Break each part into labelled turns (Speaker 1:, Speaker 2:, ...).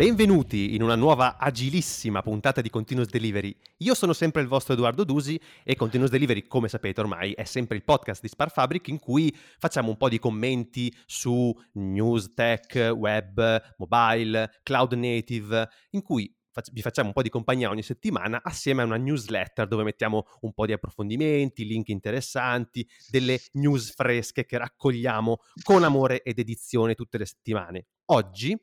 Speaker 1: Benvenuti in una nuova agilissima puntata di Continuous Delivery. Io sono sempre il vostro Edoardo Dusi e Continuous Delivery, come sapete ormai, è sempre il podcast di Spar Fabric in cui facciamo un po' di commenti su news, tech, web, mobile, cloud native, in cui vi facciamo un po' di compagnia ogni settimana assieme a una newsletter dove mettiamo un po' di approfondimenti, link interessanti, delle news fresche che raccogliamo con amore ed edizione tutte le settimane. Oggi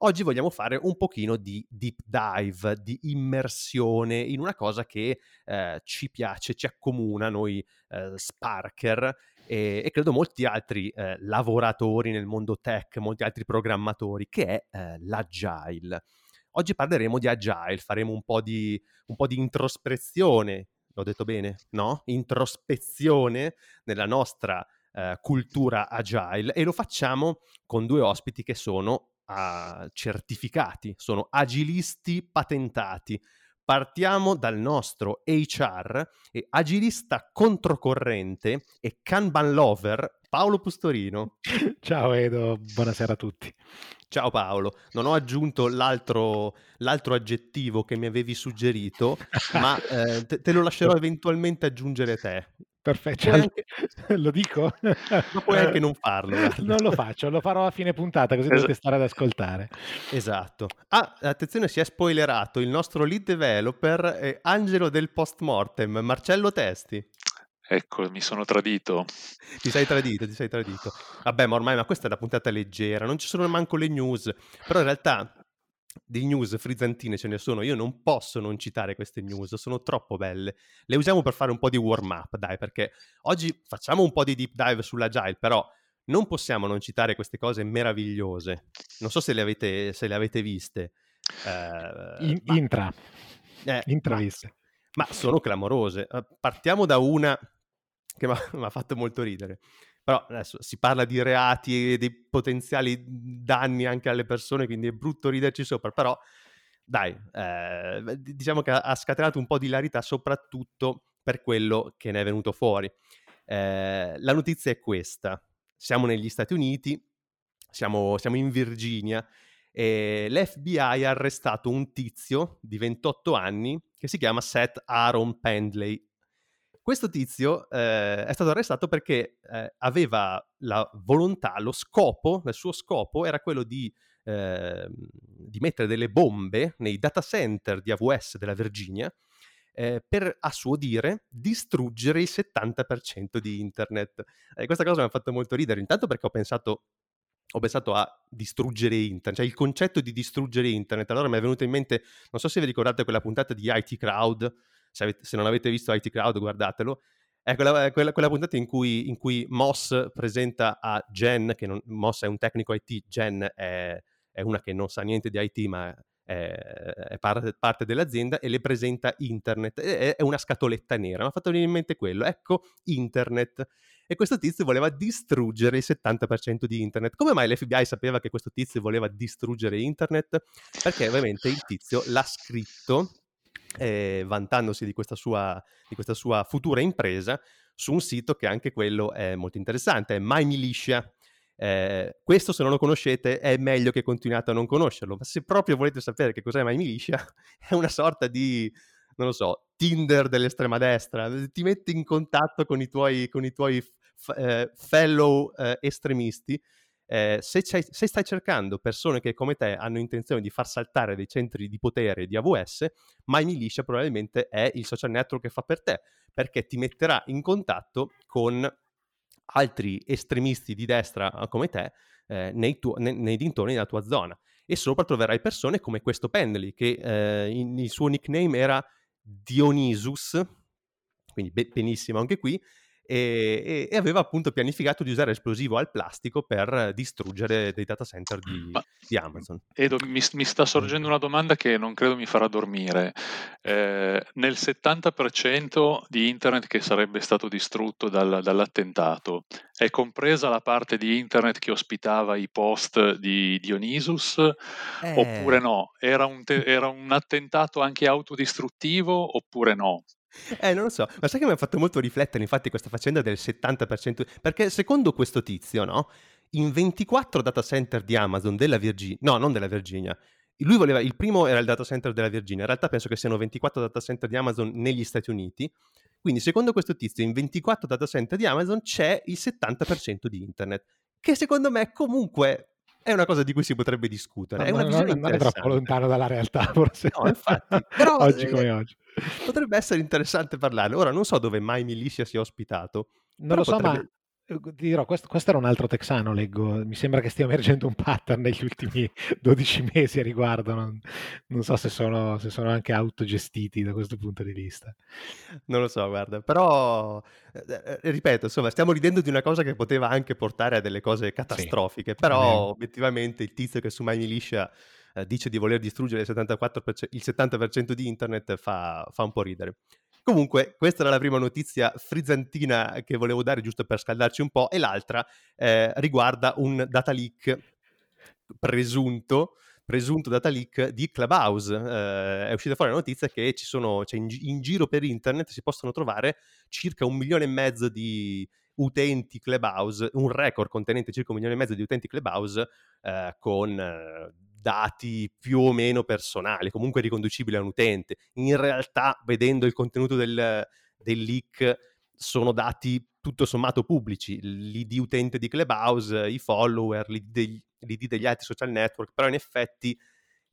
Speaker 1: Oggi vogliamo fare un pochino di deep dive, di immersione in una cosa che eh, ci piace, ci accomuna noi eh, Sparker e, e, credo molti altri eh, lavoratori nel mondo tech, molti altri programmatori, che è eh, l'agile. Oggi parleremo di agile, faremo un po' di, un po' di introspezione, l'ho detto bene, no? Introspezione nella nostra Uh, cultura agile e lo facciamo con due ospiti che sono uh, certificati, sono agilisti patentati. Partiamo dal nostro HR e agilista controcorrente e Kanban lover Paolo Pustorino.
Speaker 2: Ciao Edo, buonasera a tutti.
Speaker 1: Ciao Paolo, non ho aggiunto l'altro, l'altro aggettivo che mi avevi suggerito, ma eh, te, te, lo lascerò eventualmente aggiungere te.
Speaker 2: Perfetto, anche... lo dico?
Speaker 1: Ma puoi anche non farlo.
Speaker 2: Guarda. Non lo faccio, lo farò a fine puntata così esatto. dovete stare ad ascoltare.
Speaker 1: Esatto. Ah, attenzione, si è spoilerato il nostro lead developer è Angelo del postmortem, Marcello Testi.
Speaker 3: Ecco, mi sono tradito.
Speaker 1: Ti sei tradito, ti sei tradito. Vabbè, ma ormai ma questa è la puntata leggera, non ci sono manco le news. Però in realtà di news frizzantine ce ne sono, io non posso non citare queste news, sono troppo belle. Le usiamo per fare un po' di warm up, dai, perché oggi facciamo un po' di deep dive sull'agile, però non possiamo non citare queste cose meravigliose. Non so se le avete, se le avete viste.
Speaker 2: Uh, In, ma, intra.
Speaker 1: Eh, intraviste. Ma, ma sono clamorose. Uh, partiamo da una che mi ha fatto molto ridere. Però adesso si parla di reati e di potenziali danni anche alle persone, quindi è brutto riderci sopra, però dai, eh, diciamo che ha scatenato un po' di hilarità soprattutto per quello che ne è venuto fuori. Eh, la notizia è questa, siamo negli Stati Uniti, siamo, siamo in Virginia e l'FBI ha arrestato un tizio di 28 anni che si chiama Seth Aaron Pendley questo tizio eh, è stato arrestato perché eh, aveva la volontà, lo scopo, il suo scopo era quello di, eh, di mettere delle bombe nei data center di AWS della Virginia eh, per, a suo dire, distruggere il 70% di internet. E questa cosa mi ha fatto molto ridere, intanto perché ho pensato ho pensato a distruggere internet, cioè il concetto di distruggere internet. Allora mi è venuto in mente, non so se vi ricordate quella puntata di IT Crowd, se, avete, se, non avete visto IT Crowd guardatelo, è quella, quella, quella puntata in cui, in cui, Moss presenta a Jen, che non, Moss è un tecnico IT, Jen è, è, una che non sa niente di IT ma è, è parte, parte, dell'azienda e le presenta internet, è, è una scatoletta nera, mi ha fatto venire in mente quello, ecco internet. E questo tizio voleva distruggere il 70% di internet. Come mai l'FBI sapeva che questo tizio voleva distruggere internet? Perché ovviamente il tizio l'ha scritto eh, vantandosi di questa, sua, di questa sua futura impresa su un sito che anche quello è molto interessante, è My Militia. Eh, questo se non lo conoscete è meglio che continuate a non conoscerlo, ma se proprio volete sapere che cos'è My Militia, è una sorta di, non lo so, Tinder dell'estrema destra, ti metti in contatto con i tuoi, con i tuoi f- eh, fellow eh, estremisti eh, se, se, stai cercando persone che come te hanno intenzione di far saltare dei centri di potere di AWS, MyMilitia probabilmente è il social network che fa per te, perché ti metterà in contatto con altri estremisti di destra eh, come te eh, nei, tu- nei, nei, dintorni della tua zona. E sopra troverai persone come questo Pendley, che eh, in, il suo nickname era Dionysus, quindi be- benissimo anche qui, e, e, aveva appunto pianificato di usare esplosivo al plastico per distruggere dei data center di, Ma, di Amazon.
Speaker 3: Edo, mi, mi, sta sorgendo una domanda che non credo mi farà dormire. Eh, nel 70% di internet che sarebbe stato distrutto dal, dall'attentato, è compresa la parte di internet che ospitava i post di Dionysus eh... oppure no? Era un, te- era un attentato anche autodistruttivo oppure no?
Speaker 1: Eh, non lo so, ma sai che mi ha fatto molto riflettere infatti questa faccenda del 70%, perché secondo questo tizio, no? In 24 data center di Amazon della Virginia, no, non della Virginia, lui voleva, il primo era il data center della Virginia, in realtà penso che siano 24 data center di Amazon negli Stati Uniti, quindi secondo questo tizio in 24 data center di Amazon c'è il 70% di internet, che secondo me comunque è una cosa di cui si potrebbe discutere.
Speaker 2: No,
Speaker 1: è una
Speaker 2: no,
Speaker 1: visione
Speaker 2: non è troppo lontano dalla realtà, forse.
Speaker 1: No, infatti. Però,
Speaker 2: oggi
Speaker 1: eh,
Speaker 2: come oggi.
Speaker 1: Potrebbe essere interessante parlarne. Ora non so dove mai Milicia sia ospitato.
Speaker 2: Non lo so,
Speaker 1: potrebbe...
Speaker 2: ma ti dirò, questo, questo, era un altro texano, leggo. Mi sembra che stia emergendo un pattern negli ultimi 12 mesi a riguardo. Non, non so se sono, se sono, anche autogestiti da questo punto di vista.
Speaker 1: Non lo so, guarda, però eh, eh, ripeto, insomma, stiamo ridendo di una cosa che poteva anche portare a delle cose catastrofiche. Sì, però, obiettivamente, il tizio che su Militia eh, dice di voler distruggere il, 74%, il 70% di internet fa, fa un po' ridere. Comunque, questa era la prima notizia frizzantina che volevo dare giusto per scaldarci un po', e l'altra eh, riguarda un data leak presunto, presunto data leak di Clubhouse. Eh, è uscita fuori la notizia che ci sono, cioè in, in, giro per internet si possono trovare circa un milione e mezzo di utenti Clubhouse, un record contenente circa un milione e mezzo di utenti Clubhouse eh, con eh, dati più o meno personali, comunque riconducibili a un utente. In realtà, vedendo il contenuto del, del leak, sono dati tutto sommato pubblici, l'ID utente di Clubhouse, i follower, l'ID degli, l'ID degli altri social network, però in effetti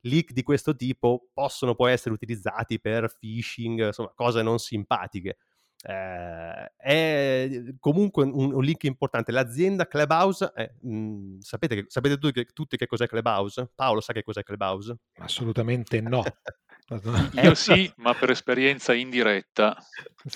Speaker 1: leak di questo tipo possono poi essere utilizzati per phishing, insomma, cose non simpatiche. Eh, è comunque un, un, link importante. L'azienda Clubhouse, è, mh, mhmm, sapete, che, sapete tutti, che, tutti che cos'è Clubhouse? Paolo sa che cos'è Clubhouse?
Speaker 2: Assolutamente no.
Speaker 3: Io sì, ma per esperienza indiretta.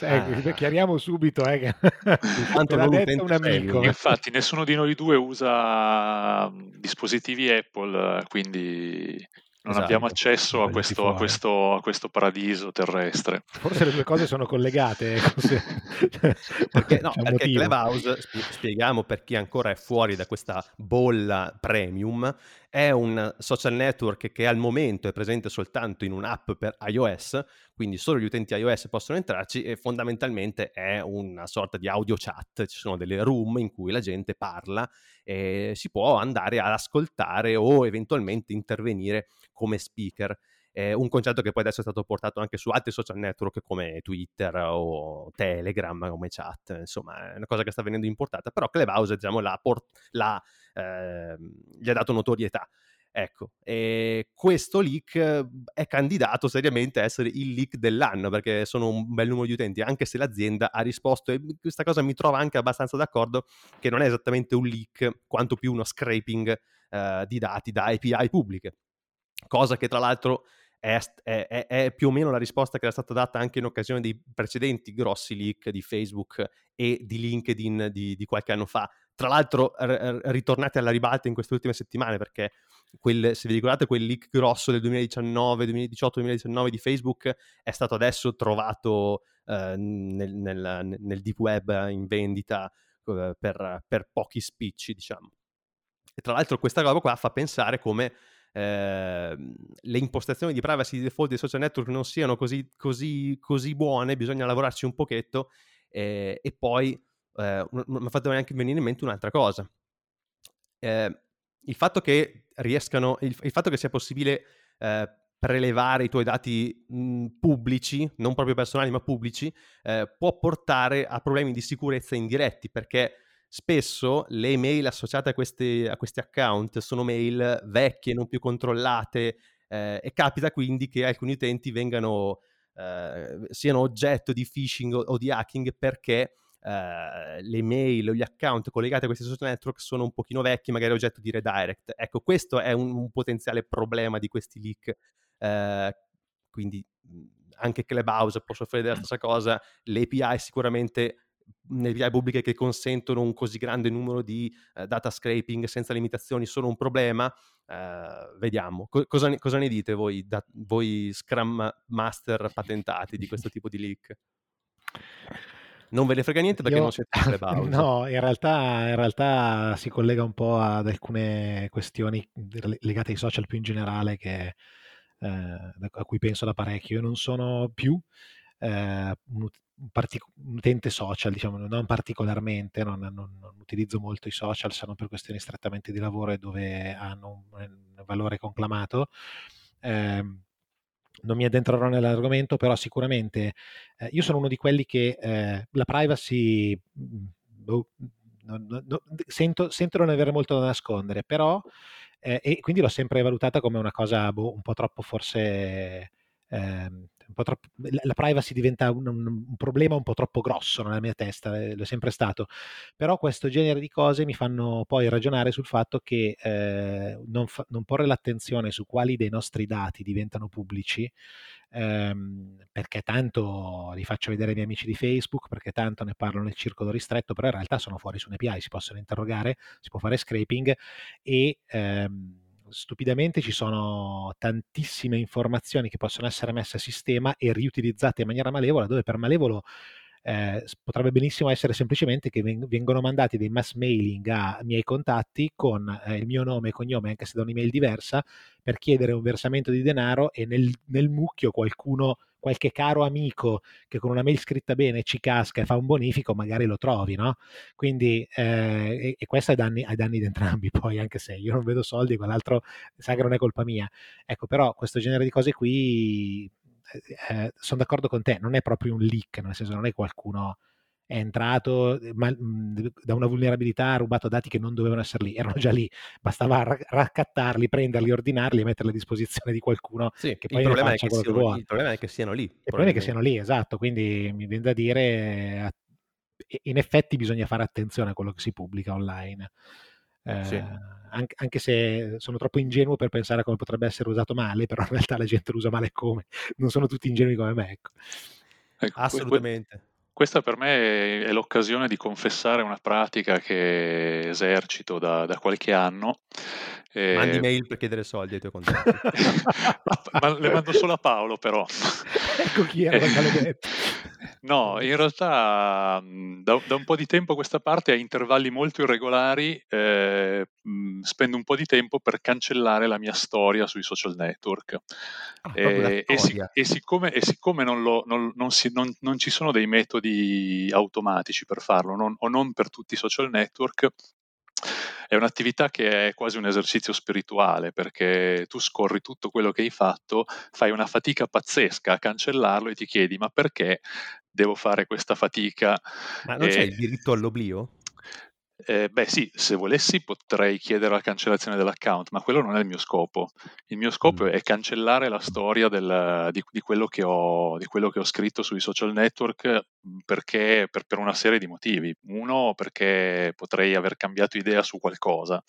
Speaker 2: Eh, chiariamo subito eh, che
Speaker 1: Intanto l'ha detto
Speaker 2: un amico.
Speaker 3: Infatti nessuno di noi due usa mhmm, dispositivi Apple, quindi non esatto. abbiamo accesso a questo, a, questo, a questo, paradiso terrestre.
Speaker 2: Forse le due cose sono collegate. Eh,
Speaker 1: perché, no, perché Clubhouse, spieghiamo per chi ancora è fuori da questa bolla premium, è un social network che al momento è presente soltanto in un'app per iOS, quindi solo gli utenti iOS possono entrarci e fondamentalmente è una sorta di audio chat, ci sono delle room in cui la gente parla e si può andare ad ascoltare o eventualmente intervenire come speaker. È un concetto che poi adesso è stato portato anche su altri social network come Twitter o Telegram come chat, insomma è una cosa che sta venendo importata, però Clubhouse diciamo, la, la, eh, gli ha dato notorietà. Ecco, e questo leak è candidato seriamente a essere il leak dell'anno perché sono un bel numero di utenti, anche se l'azienda ha risposto e questa cosa mi trova anche abbastanza d'accordo che non è esattamente un leak quanto più uno scraping eh, di dati da API pubbliche, cosa che tra l'altro è, è, è, più o meno la risposta che era stata data anche in occasione dei precedenti grossi leak di Facebook e di LinkedIn di, di qualche anno fa. Tra l'altro, r- ritornati alla ribalta in queste ultime settimane, perché quel, se vi ricordate quel leak grosso del 2019, 2018, 2019 di Facebook è stato adesso trovato eh, nel, nel, nel, deep web in vendita eh, per, per pochi spicci, diciamo. E tra l'altro questa roba qua fa pensare come eh, le impostazioni di privacy di default dei social network non siano così, così, così buone, bisogna lavorarci un pochetto eh, e poi eh, mi ha fatto anche venire in mente un'altra cosa. Eh, il fatto che riescano, il, il fatto che sia possibile eh, prelevare i tuoi dati mh, pubblici, non proprio personali ma pubblici, eh, può portare a problemi di sicurezza indiretti perché spesso le email associate a questi, a questi account sono mail vecchie, non più controllate eh, e capita quindi che alcuni utenti vengano, eh, siano oggetto di phishing o, o di hacking perché Uh, le mail o gli account collegati a questi social network sono un pochino vecchi, magari oggetto di redirect. Ecco, questo è un, un potenziale problema di questi leak. Uh, quindi anche Clubhouse può soffrire della stessa cosa, le API sicuramente API pubbliche che consentono un così grande numero di uh, data scraping senza limitazioni sono un problema. vediamo, Co- cosa, ne, cosa, ne, dite voi, da, voi Scrum Master patentati di questo tipo di leak? Non ve ne frega niente perché Io, non siete Clubhouse.
Speaker 2: No, in realtà, in realtà, si collega un po' ad alcune questioni legate ai social più in generale che, eh, a cui penso da parecchio. Io non sono più eh, un, partic- un, utente social, diciamo, non particolarmente, non, non, non, utilizzo molto i social se non per questioni strettamente di lavoro e dove hanno un, un valore conclamato Eh, non mi addentrerò nell'argomento, però sicuramente eh, io sono uno di quelli che eh, la privacy mm, boh, no, no, no, sento, sento, non avere molto da nascondere, però eh, e quindi l'ho sempre valutata come una cosa boh, un po' troppo forse ehm, troppo, la privacy diventa un, un, problema un po' troppo grosso nella mia testa, eh, è sempre stato. Però questo genere di cose mi fanno poi ragionare sul fatto che eh, non, fa, non, porre l'attenzione su quali dei nostri dati diventano pubblici, ehm, perché tanto li faccio vedere ai miei amici di Facebook, perché tanto ne parlo nel circolo ristretto, però in realtà sono fuori su un API, si possono interrogare, si può fare scraping e... Ehm, stupidamente ci sono tantissime informazioni che possono essere messe a sistema e riutilizzate in maniera malevola, dove per malevolo eh, potrebbe benissimo essere semplicemente che vengono mandati dei mass mailing a miei contatti con eh, il mio nome e cognome, anche se da un'email diversa, per chiedere un versamento di denaro e nel, nel mucchio qualcuno qualche caro amico che con una mail scritta bene ci casca e fa un bonifico, magari lo trovi, no? Quindi, eh, e, questo ai danni, ai danni di entrambi, poi, anche se io non vedo soldi, quell'altro sa che non è colpa mia. Ecco, però questo genere di cose qui, eh, eh sono d'accordo con te, non è proprio un leak, nel senso non è qualcuno è entrato eh, ma, mhmm, da una vulnerabilità, ha rubato dati che non dovevano essere lì, erano già lì, bastava raccattarli, prenderli, ordinarli e metterli a disposizione di qualcuno
Speaker 1: sì,
Speaker 2: che poi
Speaker 1: il problema,
Speaker 2: che
Speaker 1: siano, il problema, è che siano lì. Il
Speaker 2: problema è che siano lì, esatto, quindi mi viene da dire, in effetti bisogna fare attenzione a quello che si pubblica online. Eh, sì. anche, anche, se sono troppo ingenuo per pensare a come potrebbe essere usato male, però in realtà la gente lo usa male come, non sono tutti ingenui come me. Ecco.
Speaker 1: Ecco, Assolutamente.
Speaker 3: Questa per me è l'occasione di confessare una pratica che esercito da, da qualche anno.
Speaker 1: Eh, Mandi mail per chiedere soldi ai tuoi contatti.
Speaker 3: Ma le mando solo a Paolo però.
Speaker 2: ecco chi era maledetto.
Speaker 3: No, in realtà da, da, un po' di tempo a questa parte, a intervalli molto irregolari, eh, spendo un po' di tempo per cancellare la mia storia sui social network. Ah, eh, e, si, e, siccome, e, siccome, non, lo, non, non, si, non, ci sono dei metodi automatici per farlo, o non per tutti i social network, è un'attività che è quasi un esercizio spirituale perché tu scorri tutto quello che hai fatto, fai una fatica pazzesca a cancellarlo e ti chiedi ma perché devo fare questa fatica?
Speaker 1: Ma non e... c'è il diritto all'oblio?
Speaker 3: Eh, beh sì, se volessi potrei chiedere la cancellazione dell'account, ma quello non è il mio scopo. Il mio scopo mm. è cancellare la storia del, di, di, quello ho, di, quello che ho, scritto sui social network perché, per, per una serie di motivi. Uno, perché potrei aver cambiato idea su qualcosa.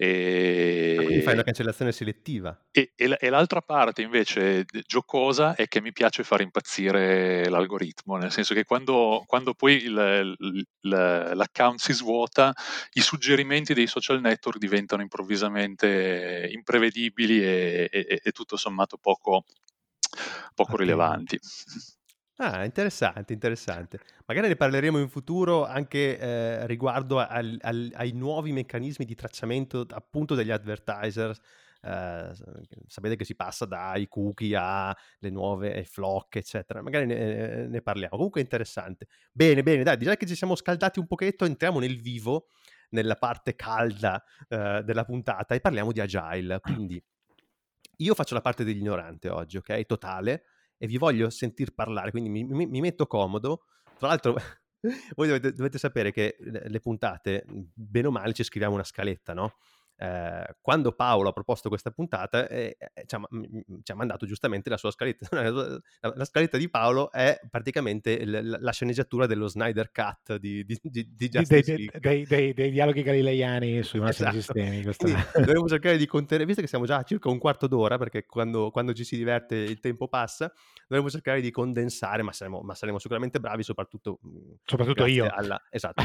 Speaker 1: E... quindi fai una cancellazione selettiva.
Speaker 3: E, e, e, l'altra parte invece giocosa è che mi piace far impazzire l'algoritmo, nel senso che quando, quando poi il, il, l'account si svuota, i suggerimenti dei social network diventano improvvisamente imprevedibili e, e tutto sommato poco, poco okay. rilevanti.
Speaker 1: Ah, interessante, interessante. Magari ne parleremo in futuro anche eh, riguardo al, al, ai nuovi meccanismi di tracciamento appunto degli advertisers. Eh, sapete che si passa dai cookie alle nuove flock, eccetera. Magari ne, ne, parliamo. Comunque interessante. Bene, bene, dai, direi che ci siamo scaldati un pochetto, entriamo nel vivo, nella parte calda eh, della puntata e parliamo di agile. Quindi io faccio la parte dell'ignorante oggi, ok? Totale e vi voglio sentir parlare, quindi mi, mi, mi metto comodo. Tra l'altro, voi dovete, dovete, sapere che le puntate, bene o male, ci scriviamo una scaletta, no? Eh, quando Paolo ha proposto questa puntata eh, eh ci, ha, ci, ha, mandato giustamente la sua scaletta. La, la scaletta di Paolo è praticamente l, la sceneggiatura dello Snyder Cut di, di, di, di Justice
Speaker 2: dei, dei, dei, dei, dialoghi galileiani sui massimi esatto. sistemi.
Speaker 1: dovremmo cercare di contenere, visto che siamo già a circa un quarto d'ora, perché quando, quando ci si diverte il tempo passa, dovremmo cercare di condensare, ma saremo, ma saremo sicuramente bravi, soprattutto,
Speaker 2: soprattutto io.
Speaker 1: Alla, esatto,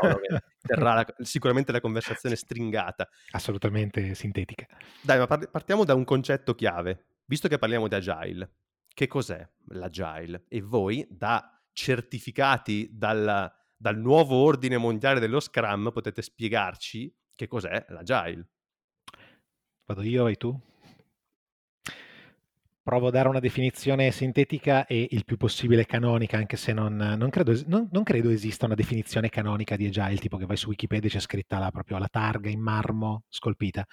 Speaker 1: Paolo, che terrà la, sicuramente la conversazione stringata
Speaker 2: assolutamente sintetica.
Speaker 1: Dai, ma partiamo da un concetto chiave. Visto che parliamo di agile, che cos'è l'agile? E voi, da certificati dal, dal nuovo ordine mondiale dello Scrum, potete spiegarci che cos'è l'agile?
Speaker 2: Vado io e tu? Provo a dare una definizione sintetica e il più possibile canonica, anche se non, non, credo, non, non, credo, esista una definizione canonica di Agile, tipo che vai su Wikipedia e c'è scritta la, proprio la targa in marmo scolpita.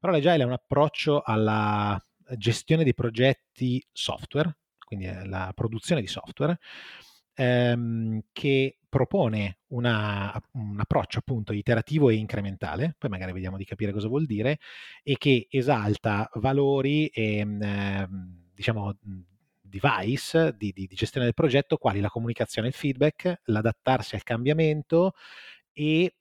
Speaker 2: Però l'Agile è un approccio alla, gestione dei progetti software, quindi la produzione di software, ehm, che propone una, un approccio appunto iterativo e incrementale, poi magari vediamo di capire cosa vuol dire, e che esalta valori e eh, diciamo device di, di, di, gestione del progetto, quali la comunicazione e il feedback, l'adattarsi al cambiamento e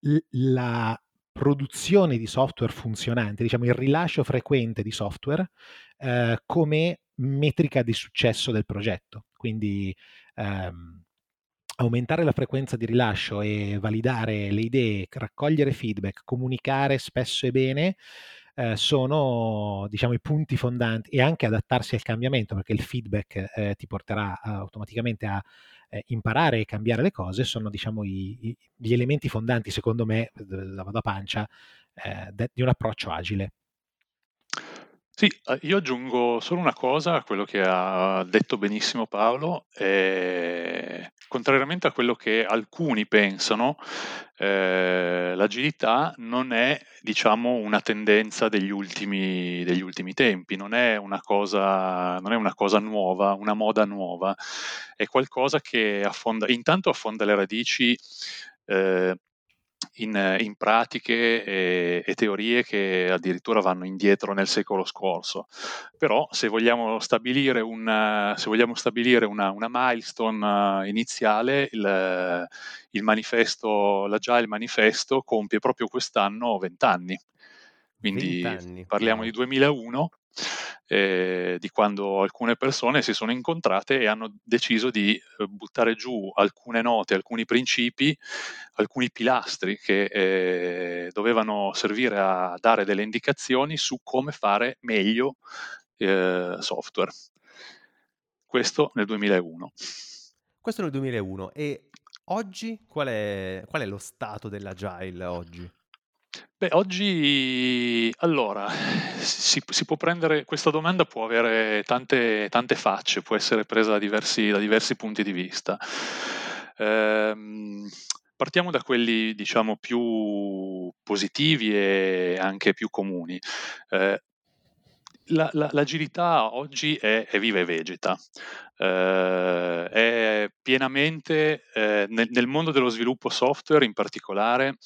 Speaker 2: l- la produzione di software funzionante, diciamo il rilascio frequente di software eh, come metrica di successo del progetto. Quindi ehm, aumentare la frequenza di rilascio e validare le idee, raccogliere feedback, comunicare spesso e bene eh, sono diciamo i punti fondanti e anche adattarsi al cambiamento perché il feedback eh, ti porterà automaticamente a eh, imparare e cambiare le cose sono diciamo i, i, gli elementi fondanti secondo me la vado a pancia eh, de, di un approccio agile
Speaker 3: sì, eh, io aggiungo solo una cosa a quello che ha detto benissimo Paolo. ehm, contrariamente a quello che alcuni pensano, ehm, l'agilità non è, diciamo, una tendenza degli ultimi degli ultimi tempi, non è una cosa non è una cosa nuova, una moda nuova, è qualcosa che affonda intanto affonda le radici, ehm in, in pratiche e, e, teorie che addirittura vanno indietro nel secolo scorso. Però se vogliamo stabilire, un, se vogliamo stabilire una, una, milestone iniziale, il, il manifesto, l'Agile Manifesto compie proprio quest'anno 20 anni. Quindi 20 anni. parliamo di 2001 eh, di quando alcune persone si sono incontrate e hanno deciso di eh, buttare giù alcune note, alcuni principi, alcuni pilastri che eh, dovevano servire a dare delle indicazioni su come fare meglio eh, software. Questo nel 2001.
Speaker 1: Questo nel 2001 e oggi qual è, qual è lo stato dell'agile oggi?
Speaker 3: Beh, oggi allora si, si può prendere questa domanda può avere tante, tante facce, può essere presa da diversi, da diversi punti di vista. Ehm, partiamo da quelli diciamo più positivi e anche più comuni. Eh, la, la, l'agilità oggi è, è, viva e vegeta, eh, è pienamente eh, nel, nel, mondo dello sviluppo software in particolare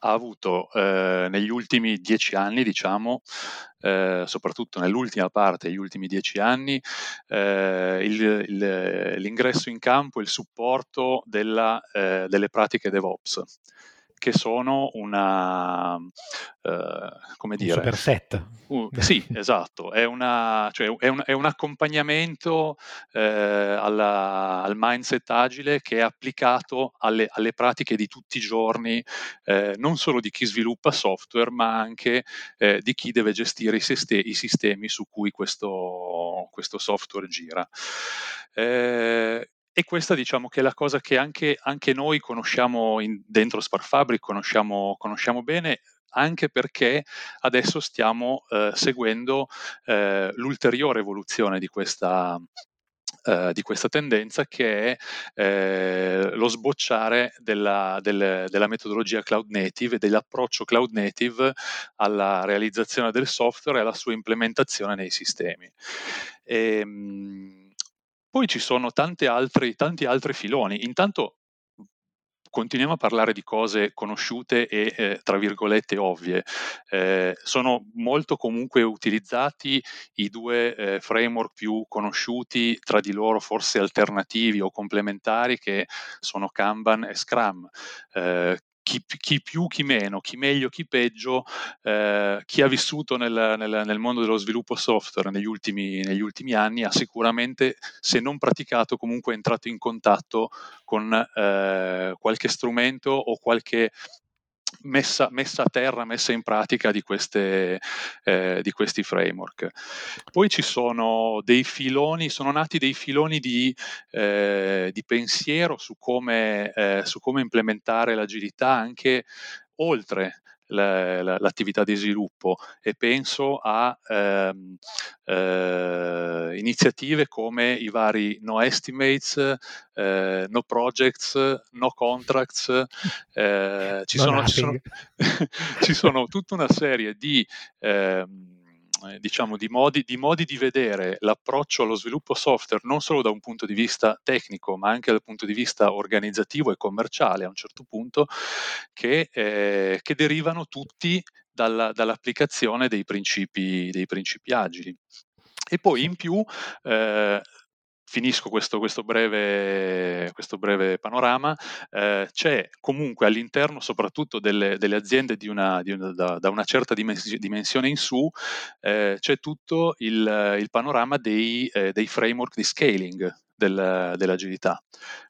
Speaker 3: ha avuto eh, negli ultimi dieci anni, diciamo, eh, soprattutto nell'ultima parte degli ultimi dieci anni, eh, il, il, l'ingresso in campo, il supporto della, eh, delle pratiche DevOps che sono una,
Speaker 2: uh, come dire... Un super set.
Speaker 3: Uh, sì, esatto, è, una, cioè, è, un, è un, accompagnamento eh, alla, al mindset agile che è applicato alle, alle pratiche di tutti i giorni, eh, non solo di chi sviluppa software, ma anche eh, di chi deve gestire i, seste- i sistemi su cui questo, questo software gira. Eh, e questa diciamo che è la cosa che anche, anche noi conosciamo in, dentro Spark conosciamo, conosciamo bene, anche perché adesso stiamo eh, seguendo eh, l'ulteriore evoluzione di questa, Uh, di questa tendenza che è eh, lo sbocciare della, del, della, metodologia cloud native e dell'approccio cloud native alla realizzazione del software e alla sua implementazione nei sistemi. E, ehm, mh, poi ci sono altri, tanti altri filoni. Intanto continuiamo a parlare di cose conosciute e eh, tra virgolette ovvie. Eh, sono molto comunque utilizzati i due eh, framework più conosciuti tra di loro, forse alternativi o complementari, che sono Kanban e Scrum. Chi, chi, più, chi meno, chi meglio, chi peggio, eh, chi ha vissuto nel, nel, nel, mondo dello sviluppo software negli ultimi, negli ultimi, anni ha sicuramente, se non praticato, comunque entrato in contatto con eh, qualche strumento o qualche messa, messa, a terra, messa in pratica di, queste, eh, di, questi framework. Poi ci sono dei filoni, sono nati dei filoni di, eh, di pensiero su come, eh, su come implementare l'agilità anche oltre l'attività di sviluppo e penso a ehm, eh, iniziative come i vari no estimates, eh, no projects, no contracts, eh, ci, sono, ci, sono, ci, sono, tutta una serie di ehm, eh, diciamo, di modi, di modi di vedere l'approccio allo sviluppo software non solo da un punto di vista tecnico, ma anche dal punto di vista organizzativo e commerciale a un certo punto, che, eh, che derivano tutti dalla, dall'applicazione dei principi, dei principi agili. E poi in più eh, finisco questo, questo, breve, questo, breve, panorama, eh, c'è comunque all'interno soprattutto delle, delle aziende di una, di una, da, da, una certa dimensione in su, eh, c'è tutto il, il panorama dei, eh, dei, framework di scaling del, dell'agilità.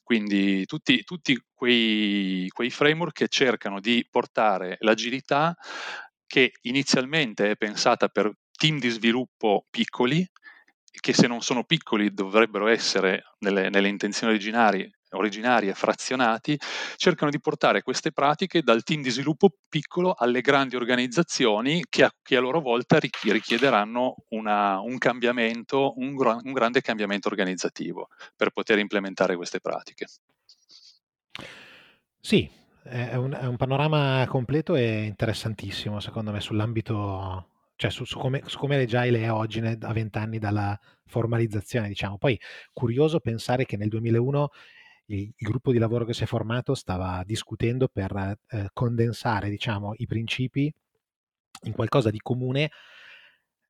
Speaker 3: Quindi tutti, tutti quei, quei framework che cercano di portare l'agilità che inizialmente è pensata per team di sviluppo piccoli, che se non sono piccoli dovrebbero essere nelle, nelle intenzioni originarie, originarie frazionati, cercano di portare queste pratiche dal team di sviluppo piccolo alle grandi organizzazioni che a, che a loro volta richiederanno una, un cambiamento, un, un grande cambiamento organizzativo per poter implementare queste pratiche.
Speaker 2: Sì, è un, è un panorama completo e interessantissimo secondo me sull'ambito cioè su, su, come, su come l'agile è oggi a vent'anni dalla formalizzazione, diciamo. Poi curioso pensare che nel 2001 il, il, gruppo di lavoro che si è formato stava discutendo per eh, condensare, diciamo, i principi in qualcosa di comune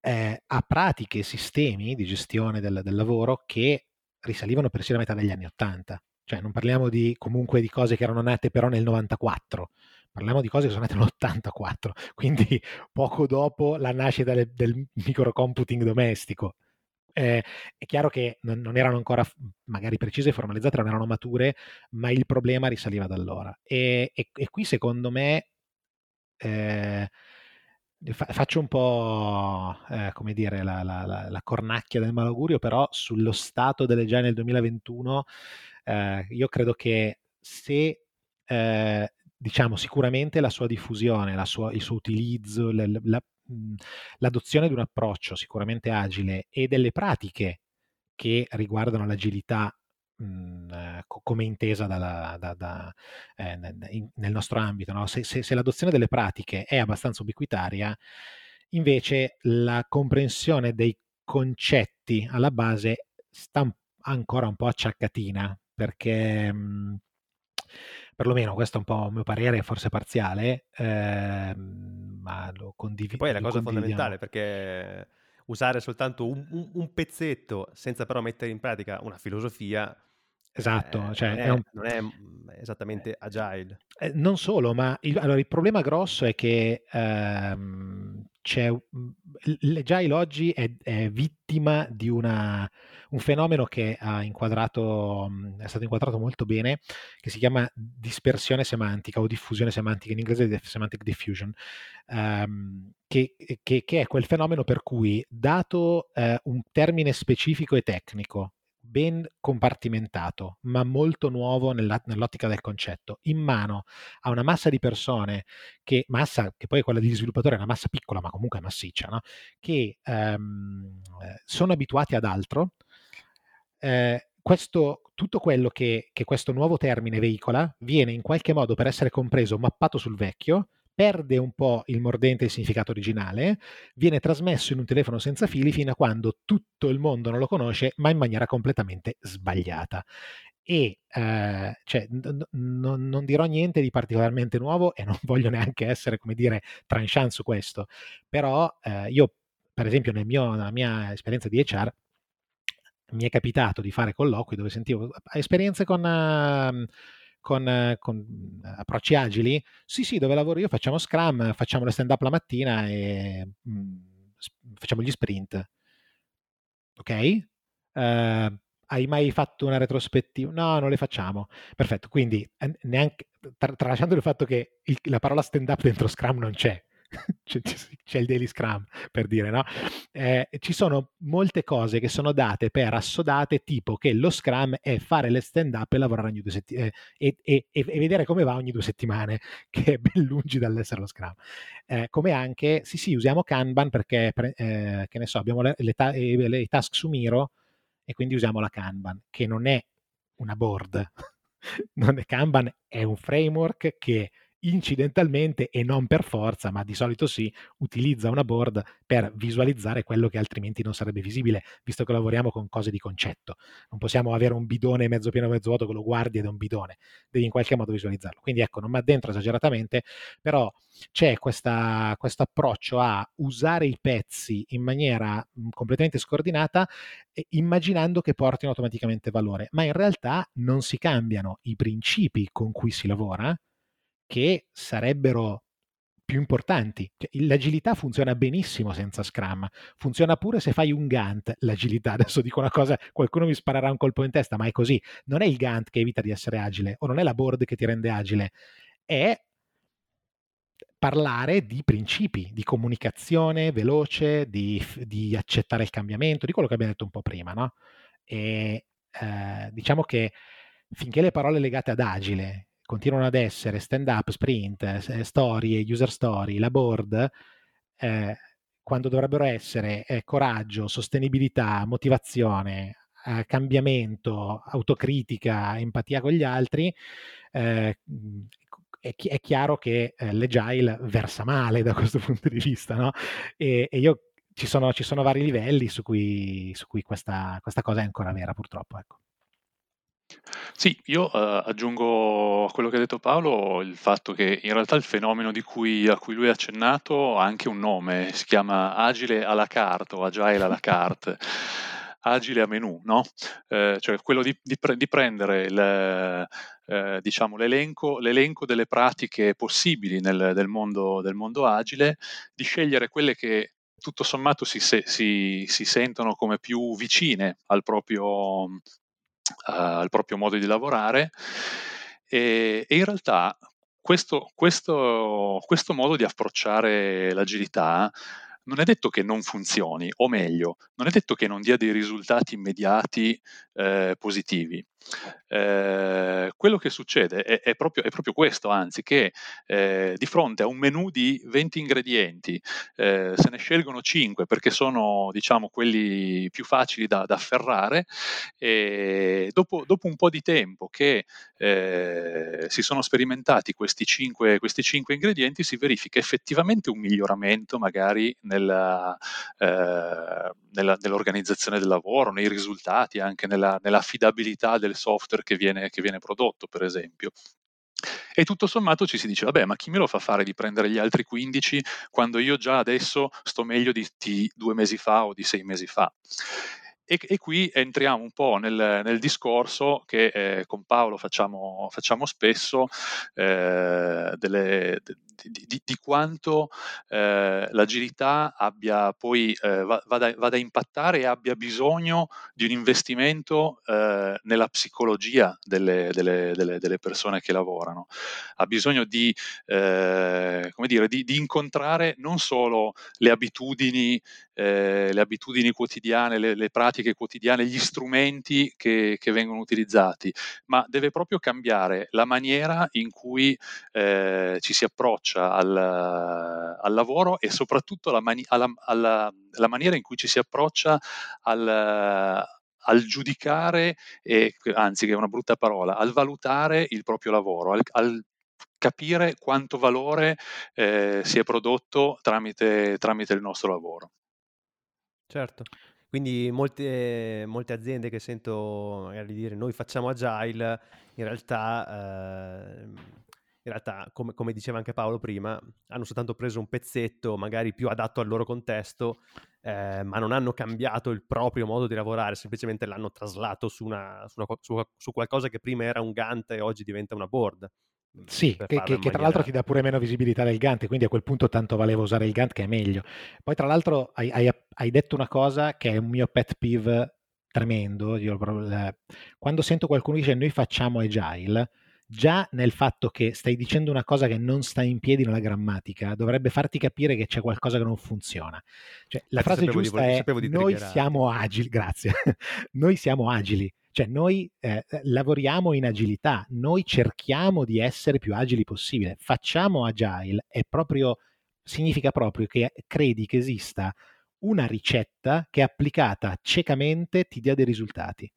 Speaker 2: eh, a pratiche e sistemi di gestione del, del lavoro che risalivano persino a metà degli anni 80. Cioè non parliamo di, comunque di cose che erano nate però nel 94, parliamo di cose che sono nate nell'84, quindi poco dopo la nascita del, del microcomputing domestico. Eh, è chiaro che non, non, erano ancora magari precise e formalizzate, non erano mature, ma il problema risaliva da allora. E, e, e qui secondo me eh, fa, faccio un po' eh, come dire la, la, la, la, cornacchia del malaugurio, però sullo stato delle già nel 2021 eh, io credo che se eh, diciamo sicuramente la sua diffusione, la sua, il suo utilizzo, la, la, l'adozione di un approccio sicuramente agile e delle pratiche che riguardano l'agilità mh, come intesa dalla, da, da, eh, nel nostro ambito. No? Se, se, se, l'adozione delle pratiche è abbastanza ubiquitaria, invece la comprensione dei concetti alla base sta ancora un po' acciaccatina perché mh, perlomeno questo è un po' il mio parere, forse parziale, ehm, ma lo condivido.
Speaker 1: Poi è la cosa fondamentale perché usare soltanto un, un, un, pezzetto senza però mettere in pratica una filosofia.
Speaker 2: Esatto,
Speaker 1: eh,
Speaker 2: cioè
Speaker 1: non, è,
Speaker 2: è un...
Speaker 1: non, è, esattamente agile.
Speaker 2: Eh, non solo, ma il, allora, il, problema grosso è che ehm, c'è l'agile oggi è, è vittima di una un fenomeno che ha inquadrato, è stato inquadrato molto bene, che si chiama dispersione semantica o diffusione semantica, in inglese semantic diffusion, um, che, che, che, è quel fenomeno per cui, dato uh, un termine specifico e tecnico, ben compartimentato, ma molto nuovo nella, nell'ottica del concetto, in mano a una massa di persone che, massa, che poi è quella degli sviluppatori, è una massa piccola ma comunque massiccia, no? che um, sono abituati ad altro, eh, questo, tutto quello che, che questo nuovo termine veicola viene in qualche modo per essere compreso mappato sul vecchio, perde un po' il mordente e il significato originale, viene trasmesso in un telefono senza fili fino a quando tutto il mondo non lo conosce, ma in maniera completamente sbagliata. E eh, cioè, n- n- non dirò niente di particolarmente nuovo e non voglio neanche essere, come dire, tranchant su questo, però eh, io, per esempio, nel mio, nella mia esperienza di HR, mi è capitato di fare colloqui dove sentivo esperienze con, uh, con, con approcci agili. Sì, sì, dove lavoro io facciamo Scrum, facciamo le stand up la mattina e mh, mm, facciamo gli sprint. Ok? Uh, hai mai fatto una retrospettiva? No, non le facciamo. Perfetto, quindi neanche, tralasciando il fatto che il, la parola stand up dentro Scrum non c'è, c'è, c'è, il daily scrum per dire, no? Eh, ci sono molte cose che sono date per assodate, tipo che lo scrum è fare le stand up e lavorare ogni due settimane eh, e, e, e, vedere come va ogni due settimane, che è ben lungi dall'essere lo scrum. Eh, come anche, sì, sì, usiamo Kanban perché, eh, che ne so, abbiamo le, le, ta- le task su Miro e quindi usiamo la Kanban, che non è una board. non è Kanban è un framework che incidentalmente e non per forza, ma di solito sì, utilizza una board per visualizzare quello che altrimenti non sarebbe visibile, visto che lavoriamo con cose di concetto. Non possiamo avere un bidone mezzo pieno mezzo vuoto che lo guardi ed è un bidone, devi in qualche modo visualizzarlo. Quindi ecco, non mi addentro esageratamente, però c'è questo approccio a usare i pezzi in maniera completamente scordinata, immaginando che portino automaticamente valore, ma in realtà non si cambiano i principi con cui si lavora, che sarebbero più importanti. Cioè, l'agilità funziona benissimo senza Scrum, funziona pure se fai un Gantt l'agilità. Adesso dico una cosa, qualcuno mi sparerà un colpo in testa, ma è così. Non è il Gantt che evita di essere agile o non è la board che ti rende agile, è parlare di principi, di comunicazione veloce, di, di accettare il cambiamento, di quello che abbiamo detto un po' prima, no? E eh, diciamo che finché le parole legate ad agile continuano ad essere stand up, sprint, eh, storie, user story, la board, eh, quando dovrebbero essere eh, coraggio, sostenibilità, motivazione, eh, cambiamento, autocritica, empatia con gli altri, eh, è, è, chiaro che eh, l'agile versa male da questo punto di vista, no? E, e io ci sono, ci sono, vari livelli su cui, su cui questa, questa, cosa è ancora vera, purtroppo. Ecco.
Speaker 3: Sì, io uh, aggiungo a quello che ha detto Paolo il fatto che in realtà il fenomeno cui, a cui lui ha accennato ha anche un nome, si chiama agile à la carte o agile à la carte, agile a menù, no? Eh, cioè quello di, di, pre- di prendere il, eh, diciamo, l'elenco, l'elenco, delle pratiche possibili nel, del, mondo, del mondo agile, di scegliere quelle che tutto sommato si, si, si, sentono come più vicine al proprio, al proprio modo di lavorare e, e in realtà questo, questo, questo, modo di approcciare l'agilità non è detto che non funzioni, o meglio, non è detto che non dia dei risultati immediati eh, positivi. Eh, quello che succede è, è, proprio, è, proprio, questo, anzi, che eh, di fronte a un menù di 20 ingredienti eh, se ne scelgono 5 perché sono, diciamo, quelli più facili da, da afferrare e dopo, dopo, un po' di tempo che eh, si sono sperimentati questi 5, questi 5 ingredienti si verifica effettivamente un miglioramento magari nella, nella, nell'organizzazione del lavoro, nei risultati, anche nella, nell'affidabilità del software che viene, che viene prodotto, per esempio. E tutto sommato ci si dice, vabbè, ma chi me lo fa fare di prendere gli altri 15 quando io già adesso sto meglio di, di due mesi fa o di sei mesi fa? E, e, qui entriamo un po' nel, nel discorso che eh, con Paolo facciamo, facciamo spesso eh, delle, di, di, di, quanto eh, l'agilità abbia poi, eh, vada, vada, a impattare e abbia bisogno di un investimento eh, nella psicologia delle, delle, delle, delle, persone che lavorano. Ha bisogno di, eh, dire, di, incontrare non solo le abitudini, le abitudini quotidiane, le, le pratiche quotidiane, gli strumenti che, che, vengono utilizzati, ma deve proprio cambiare la maniera in cui eh, ci si approccia al, al, lavoro e soprattutto la, mani- alla, alla, la, maniera in cui ci si approccia al, al giudicare, e, anzi che è una brutta parola, al valutare il proprio lavoro, al, al capire quanto valore eh, si è prodotto tramite, tramite il nostro lavoro.
Speaker 1: Certo. Quindi molte, molte aziende che sento magari dire noi facciamo agile, in realtà, eh, in realtà come, come, diceva anche Paolo prima, hanno soltanto preso un pezzetto magari più adatto al loro contesto, eh, ma non hanno cambiato il proprio modo di lavorare, semplicemente l'hanno traslato su, una, su, una, su, su qualcosa che prima era un Gantt e oggi diventa una board.
Speaker 2: Sì, che, che, che, maniera... tra l'altro ti dà pure meno visibilità del Gantt, quindi a quel punto tanto valeva usare il Gantt che è meglio. Poi tra l'altro hai, hai, hai detto una cosa che è un mio pet peeve tremendo, io, quando sento qualcuno che dice noi facciamo agile, già nel fatto che stai dicendo una cosa che non sta in piedi nella grammatica dovrebbe farti capire che c'è qualcosa che non funziona. Cioè, la frase giusta di, è noi siamo agili, grazie, noi siamo agili cioè noi eh, lavoriamo in agilità, noi cerchiamo di essere più agili possibile, facciamo agile, è proprio, significa proprio che credi che esista una ricetta che applicata ciecamente ti dia dei risultati.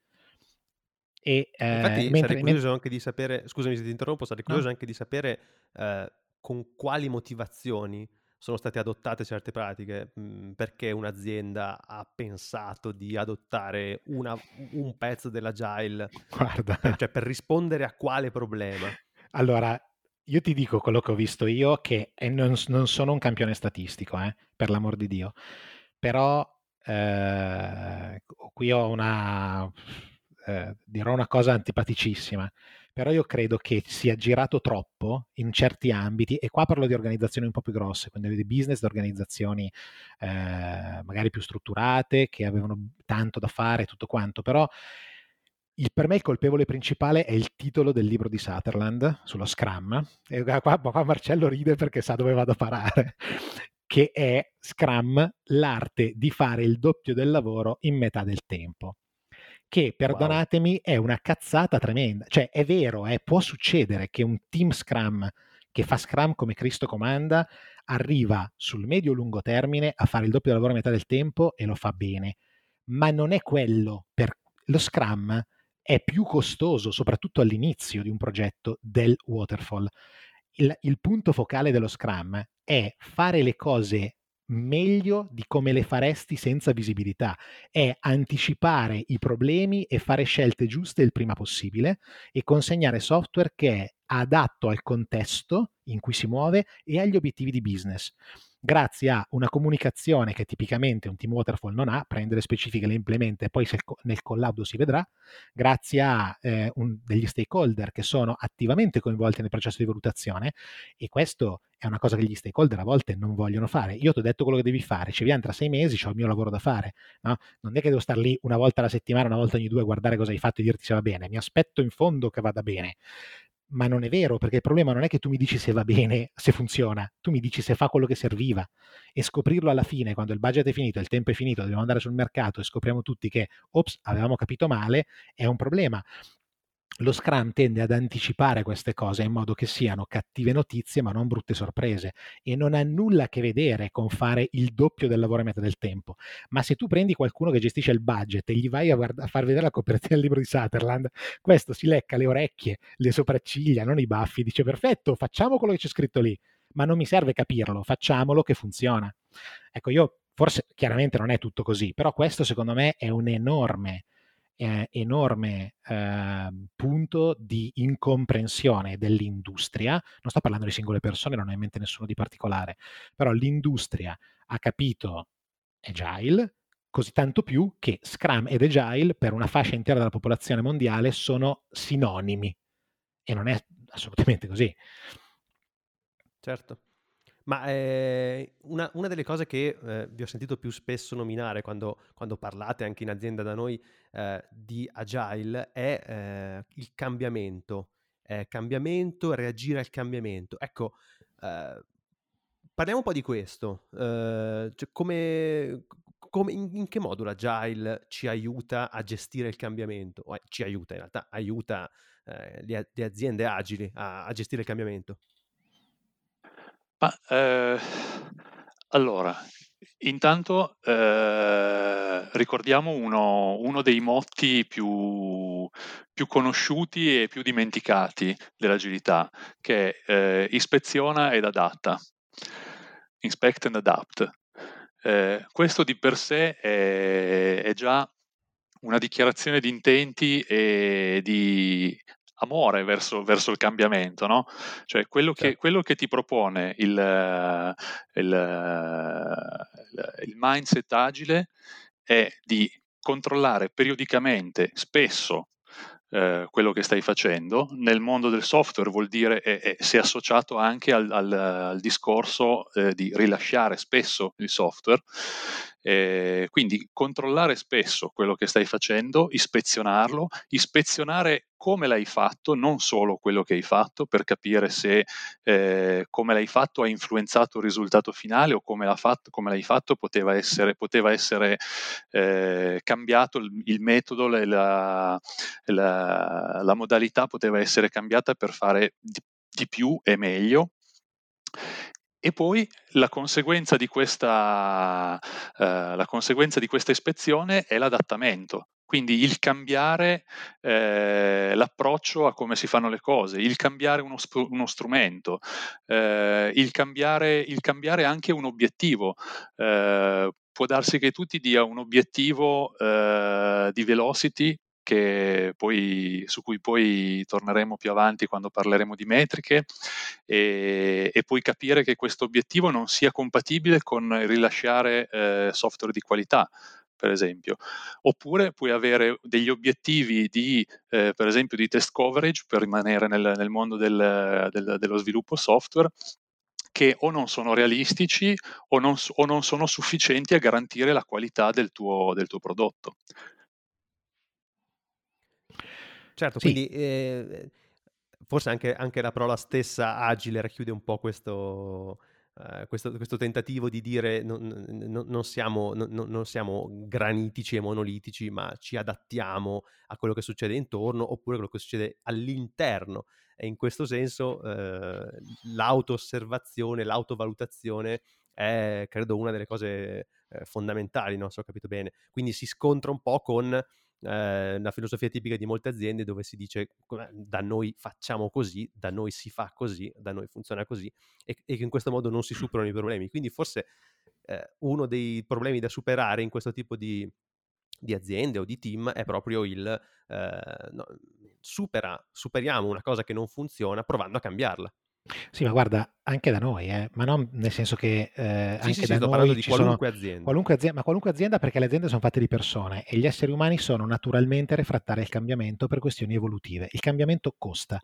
Speaker 2: E,
Speaker 1: eh, Infatti mentre, sarei curioso anche di sapere, scusami se ti interrompo, sarei curioso no. anche di sapere eh, con quali motivazioni sono state adottate certe pratiche, mh, mhmm, perché un'azienda ha pensato di adottare una, un pezzo dell'agile,
Speaker 2: Guarda.
Speaker 1: Per, cioè per rispondere a quale problema?
Speaker 2: Allora, io ti dico quello che ho visto io, che non, non sono un campione statistico, eh, per l'amor di Dio, però eh, qui ho una, eh, dirò una cosa antipaticissima, però io credo che sia girato troppo in certi ambiti, e qua parlo di organizzazioni un po' più grosse, quindi di business, di organizzazioni eh, magari più strutturate, che avevano tanto da fare, tutto quanto, però il, per me il colpevole principale è il titolo del libro di Sutherland sullo Scrum, e qua, qua Marcello ride perché sa dove vado a parare, che è Scrum, l'arte di fare il doppio del lavoro in metà del tempo che perdonatemi wow. è una cazzata tremenda. Cioè è vero, eh, può succedere che un team Scrum che fa Scrum come Cristo comanda arriva sul medio-lungo termine a fare il doppio lavoro a metà del tempo e lo fa bene, ma non è quello. Per... Lo Scrum è più costoso, soprattutto all'inizio di un progetto, del waterfall. Il, il punto focale dello Scrum è fare le cose meglio di come le faresti senza visibilità, è anticipare i problemi e fare scelte giuste il prima possibile e consegnare software che è adatto al contesto in cui si muove e agli obiettivi di business grazie a una comunicazione che tipicamente un team waterfall non ha, prende le specifiche, le implementa e poi nel collaudo si vedrà, grazie a eh, un, degli stakeholder che sono attivamente coinvolti nel processo di valutazione e questo è una cosa che gli stakeholder a volte non vogliono fare. Io ti ho detto quello che devi fare, ci vieni tra sei mesi, ho il mio lavoro da fare, no? non è che devo star lì una volta alla settimana, una volta ogni due a guardare cosa hai fatto e dirti se va bene, mi aspetto in fondo che vada bene ma non è vero, perché il problema non è che tu mi dici se va bene, se funziona, tu mi dici se fa quello che serviva. E scoprirlo alla fine, quando il budget è finito, il tempo è finito, dobbiamo andare sul mercato e scopriamo tutti che, ops, avevamo capito male, è un problema lo Scrum tende ad anticipare queste cose in modo che siano cattive notizie ma non brutte sorprese e non ha nulla a che vedere con fare il doppio del lavoro a metà del tempo. Ma se tu prendi qualcuno che gestisce il budget e gli vai a, guarda- a far vedere la copertina del libro di Sutherland, questo si lecca le orecchie, le sopracciglia, non i baffi, dice perfetto, facciamo quello che c'è scritto lì, ma non mi serve capirlo, facciamolo che funziona. Ecco, io forse chiaramente non è tutto così, però questo secondo me è un enorme eh, enorme eh, punto di incomprensione dell'industria. Non sto parlando di singole persone, non ho in mente nessuno di particolare, però l'industria ha capito Agile, così tanto più che Scrum ed Agile per una fascia intera della popolazione mondiale sono sinonimi. E non è assolutamente così.
Speaker 1: Certo. Ma eh, una, una, delle cose che eh, vi ho sentito più spesso nominare quando, quando parlate anche in azienda da noi eh, di agile è eh, il cambiamento. cambiamento, reagire al cambiamento. Ecco, eh, parliamo un po' di questo. Eh, cioè come, come, in, in, che modo l'agile ci aiuta a gestire il cambiamento? O, ci aiuta in realtà, aiuta le, le, aziende agili a, a gestire il cambiamento.
Speaker 3: Ma, eh, allora, intanto eh, ricordiamo uno, uno, dei motti più, più, conosciuti e più dimenticati dell'agilità, che è eh, ispeziona ed adatta. Inspect and adapt. Eh, questo di per sé è, è già una dichiarazione di intenti e di amore verso, verso il cambiamento, no? Cioè quello che, certo. quello che ti propone il, il, il mindset agile è di controllare periodicamente, spesso, eh, quello che stai facendo. Nel mondo del software vuol dire, e, e si è associato anche al, al, al discorso eh, di rilasciare spesso il software eh, quindi controllare spesso quello che stai facendo, ispezionarlo, ispezionare come l'hai fatto, non solo quello che hai fatto, per capire se eh, come l'hai fatto ha influenzato il risultato finale o come, l'ha fatto, come l'hai fatto poteva essere, poteva essere eh, cambiato il, il metodo, la, la, la, modalità poteva essere cambiata per fare di, di più e meglio e poi la conseguenza di questa, eh, conseguenza di questa ispezione è l'adattamento, Quindi il cambiare eh, l'approccio a come si fanno le cose, il cambiare uno, uno strumento, eh, il, cambiare, il, cambiare, anche un obiettivo. Eh, può darsi che tu ti dia un obiettivo eh, di velocity poi, su cui poi torneremo più avanti quando parleremo di metriche e, e poi capire che questo obiettivo non sia compatibile con il rilasciare eh, software di qualità per esempio. Oppure puoi avere degli obiettivi di, eh, per esempio, di test coverage per rimanere nel, nel mondo del, del, dello sviluppo software che o non sono realistici o non, o non, sono sufficienti a garantire la qualità del tuo, del tuo prodotto.
Speaker 1: Certo, sì. quindi eh, forse anche, anche, la parola stessa agile racchiude un po' questo, Uh, questo, questo, tentativo di dire non, non, non, siamo, non, non, siamo, granitici e monolitici, ma ci adattiamo a quello che succede intorno oppure a quello che succede all'interno. E in questo senso uh, l'auto-osservazione, l'autovalutazione è, credo, una delle cose uh, fondamentali, no? se ho capito bene. Quindi si scontra un po' con eh, una filosofia tipica di molte aziende dove si dice da noi facciamo così, da noi si fa così, da noi funziona così e, e che in questo modo non si superano i problemi. Quindi forse eh, uno dei problemi da superare in questo tipo di, di aziende o di team è proprio il eh, no, supera, superiamo una cosa che non funziona provando a cambiarla.
Speaker 2: Sì, ma guarda, anche da noi, eh, ma non nel senso che eh,
Speaker 1: sì,
Speaker 2: anche
Speaker 1: sì,
Speaker 2: da
Speaker 1: sto
Speaker 2: noi
Speaker 1: di
Speaker 2: ci
Speaker 1: qualunque
Speaker 2: sono
Speaker 1: azienda.
Speaker 2: qualunque azienda, ma qualunque azienda perché le aziende sono fatte di persone e gli esseri umani sono naturalmente refrattari al cambiamento per questioni evolutive. Il cambiamento costa.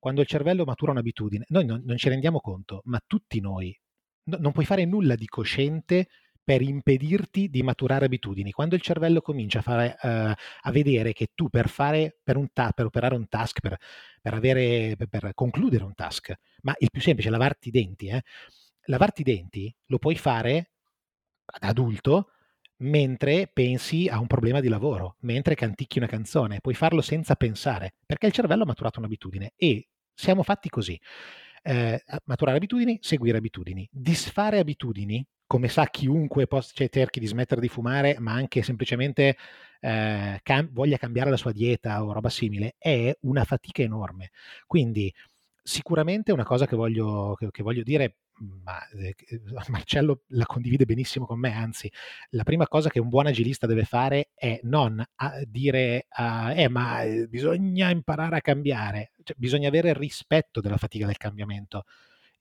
Speaker 2: Quando il cervello matura un'abitudine, noi non, non ci rendiamo conto, ma tutti noi, no, non puoi fare nulla di cosciente per impedirti di maturare abitudini. Quando il cervello comincia a, fare, uh, a vedere che tu per, fare, per, un ta- per operare un task, per, per, avere, per, concludere un task, ma il più semplice, lavarti i denti, eh? lavarti i denti lo puoi fare da adulto mentre pensi a un problema di lavoro, mentre canticchi una canzone, puoi farlo senza pensare, perché il cervello ha maturato un'abitudine e siamo fatti così. Eh, maturare abitudini, seguire abitudini, disfare abitudini come sa chiunque possa, cioè, cerchi di smettere di fumare, ma anche semplicemente eh, cam- voglia cambiare la sua dieta o roba simile, è una fatica enorme. Quindi sicuramente una cosa che voglio, che, che voglio dire, ma eh, Marcello la condivide benissimo con me, anzi, la prima cosa che un buon agilista deve fare è non dire, uh, eh, ma eh, bisogna imparare a cambiare, cioè, bisogna avere rispetto della fatica del cambiamento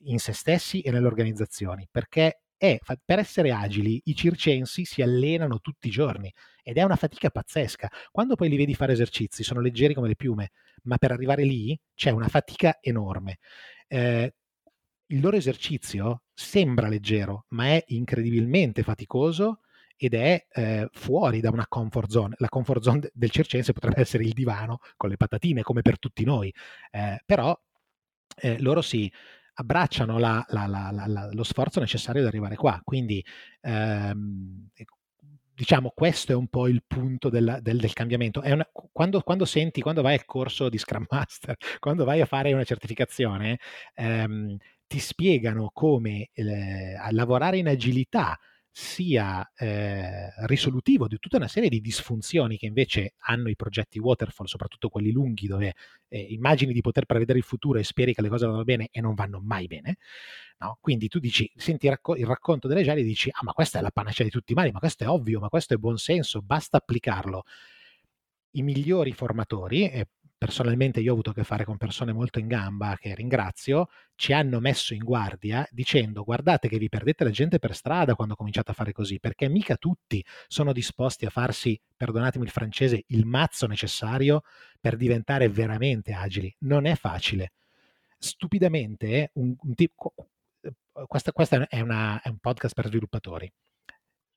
Speaker 2: in se stessi e nelle organizzazioni, perché è, per essere agili i circensi si allenano tutti i giorni ed è una fatica pazzesca. Quando poi li vedi fare esercizi sono leggeri come le piume, ma per arrivare lì c'è una fatica enorme. Eh, il loro esercizio sembra leggero, ma è incredibilmente faticoso ed è eh, fuori da una comfort zone. La comfort zone del circense potrebbe essere il divano con le patatine, come per tutti noi, eh, però eh, loro si abbracciano la, la, la, lo sforzo necessario ad arrivare qua. Quindi ehm, diciamo questo è un po' il punto del, del, del cambiamento. Una, quando, quando, senti, quando vai al corso di Scrum Master, quando vai a fare una certificazione, ehm, ti spiegano come eh, lavorare in agilità sia eh, risolutivo di tutta una serie di disfunzioni che invece hanno i progetti waterfall, soprattutto quelli lunghi dove eh, immagini di poter prevedere il futuro e speri che le cose vadano bene e non vanno mai bene. No? Quindi tu dici, senti il, racco- il racconto delle geli e dici, ah ma questa è la panacea di tutti i mali, ma questo è ovvio, ma questo è buonsenso, basta applicarlo. I migliori formatori, e personalmente io ho avuto a che fare con persone molto in gamba, che ringrazio, ci hanno messo in guardia dicendo guardate che vi perdete la gente per strada quando cominciate a fare così, perché mica tutti sono disposti a farsi, perdonatemi il francese, il mazzo necessario per diventare veramente agili. Non è facile. Stupidamente, un, un tipo, questa, questa è, una, è un podcast per sviluppatori,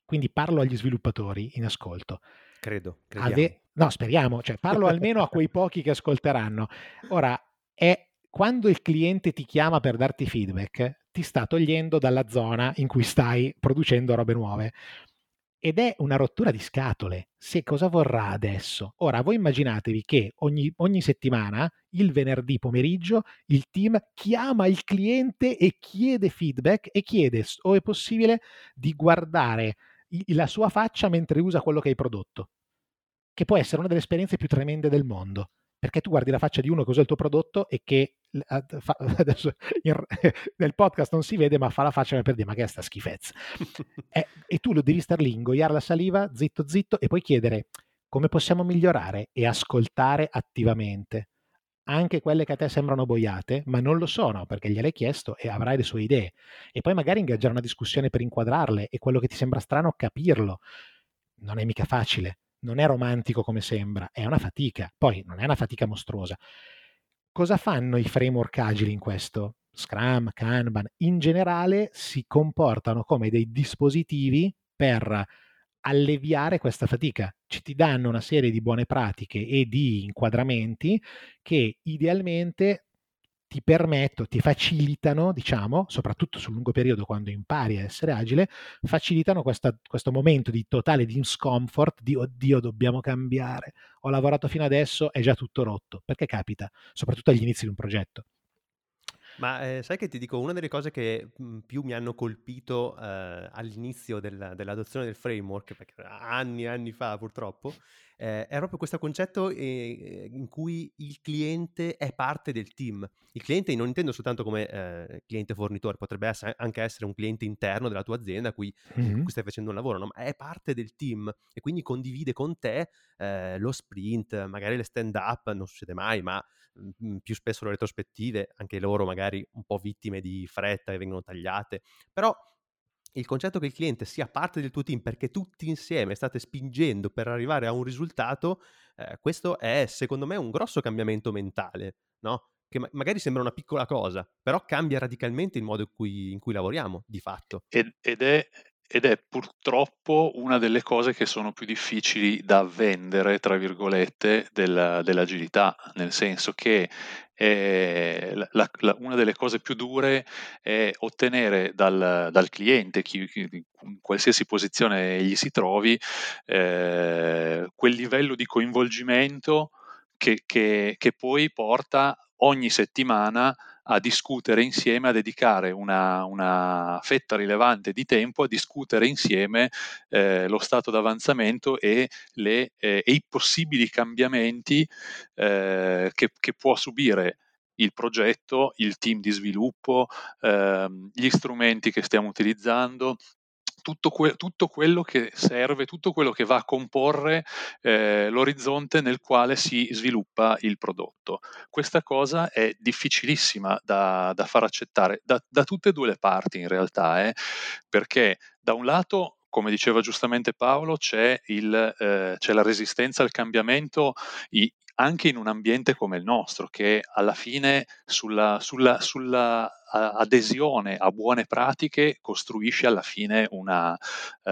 Speaker 2: quindi parlo agli sviluppatori in ascolto.
Speaker 1: Credo.
Speaker 2: Ave- no, speriamo, cioè parlo almeno a quei pochi che ascolteranno. Ora, è quando il cliente ti chiama per darti feedback, ti sta togliendo dalla zona in cui stai producendo robe nuove. Ed è una rottura di scatole. Se cosa vorrà adesso? Ora, voi immaginatevi che ogni, ogni settimana, il venerdì pomeriggio, il team chiama il cliente e chiede feedback e chiede, o è possibile, di guardare la sua faccia mentre usa quello che hai prodotto. che può essere una delle esperienze più tremende del mondo perché tu guardi la faccia di uno che usa il tuo prodotto e che fa, adesso in, nel podcast non si vede, ma fa la faccia per dire ma che è sta schifezza. e, e, tu lo devi star lì, ingoiare la saliva, zitto zitto, e poi chiedere come possiamo migliorare e ascoltare attivamente. Anche quelle che a te sembrano boiate, ma non lo sono perché gliel'hai chiesto e avrai le sue idee. E poi magari ingaggiare una discussione per inquadrarle e quello che ti sembra strano capirlo. Non è mica facile non è romantico come sembra, è una fatica. Poi non è una fatica mostruosa. Cosa fanno i framework agili in questo? Scrum, Kanban, in generale si comportano come dei dispositivi per alleviare questa fatica. Ci ti danno una serie di buone pratiche e di inquadramenti che idealmente ti permettono, ti facilitano, diciamo, soprattutto sul lungo periodo quando impari a essere agile, facilitano questa, questo momento di totale discomfort, di oddio dobbiamo cambiare, ho lavorato fino adesso, è già tutto rotto, perché capita, soprattutto agli inizi di un progetto.
Speaker 1: Ma eh, sai che ti dico, una delle cose che mh, più mi hanno colpito eh, all'inizio della, dell'adozione del framework, perché anni e anni fa purtroppo, eh, è proprio questo concetto eh, in cui il cliente è parte del team. Il cliente non intendo soltanto come eh, cliente fornitore, potrebbe essere, anche essere un cliente interno della tua azienda a cui, mm-hmm. cui stai facendo un lavoro, no? ma è parte del team e quindi condivide con te eh, lo sprint, magari le stand up, non succede mai, ma mh, mhmm, più spesso le retrospettive, anche loro magari un po' vittime di fretta e vengono tagliate, però il concetto che il cliente sia parte del tuo team perché tutti insieme state spingendo per arrivare a un risultato, eh, questo è secondo me un grosso cambiamento mentale, no? Che ma- magari sembra una piccola cosa, però cambia radicalmente il modo in cui, in cui lavoriamo, di fatto.
Speaker 3: Ed, ed, è, ed è purtroppo una delle cose che sono più difficili da vendere, tra virgolette, della, dell'agilità, nel senso che eh, la, la, una delle cose più dure è ottenere dal, dal cliente, chi, chi, in qualsiasi posizione egli si trovi, eh, quel livello di coinvolgimento che, che, che poi porta ogni settimana a discutere insieme, a dedicare una, una fetta rilevante di tempo a discutere insieme eh, lo stato d'avanzamento e, le, eh, e i possibili cambiamenti eh, che, che può subire il progetto, il team di sviluppo, ehm, gli strumenti che stiamo utilizzando, tutto, que- tutto, quello che serve, tutto quello che va a comporre eh, l'orizzonte nel quale si sviluppa il prodotto. Questa cosa è difficilissima da, da far accettare da, da, tutte e due le parti in realtà, eh, perché da un lato come diceva giustamente Paolo, c'è, il, eh, c'è, la resistenza al cambiamento i, anche in un ambiente come il nostro, che alla fine sulla, sulla, sulla adesione a buone pratiche costruisce alla fine una, uh,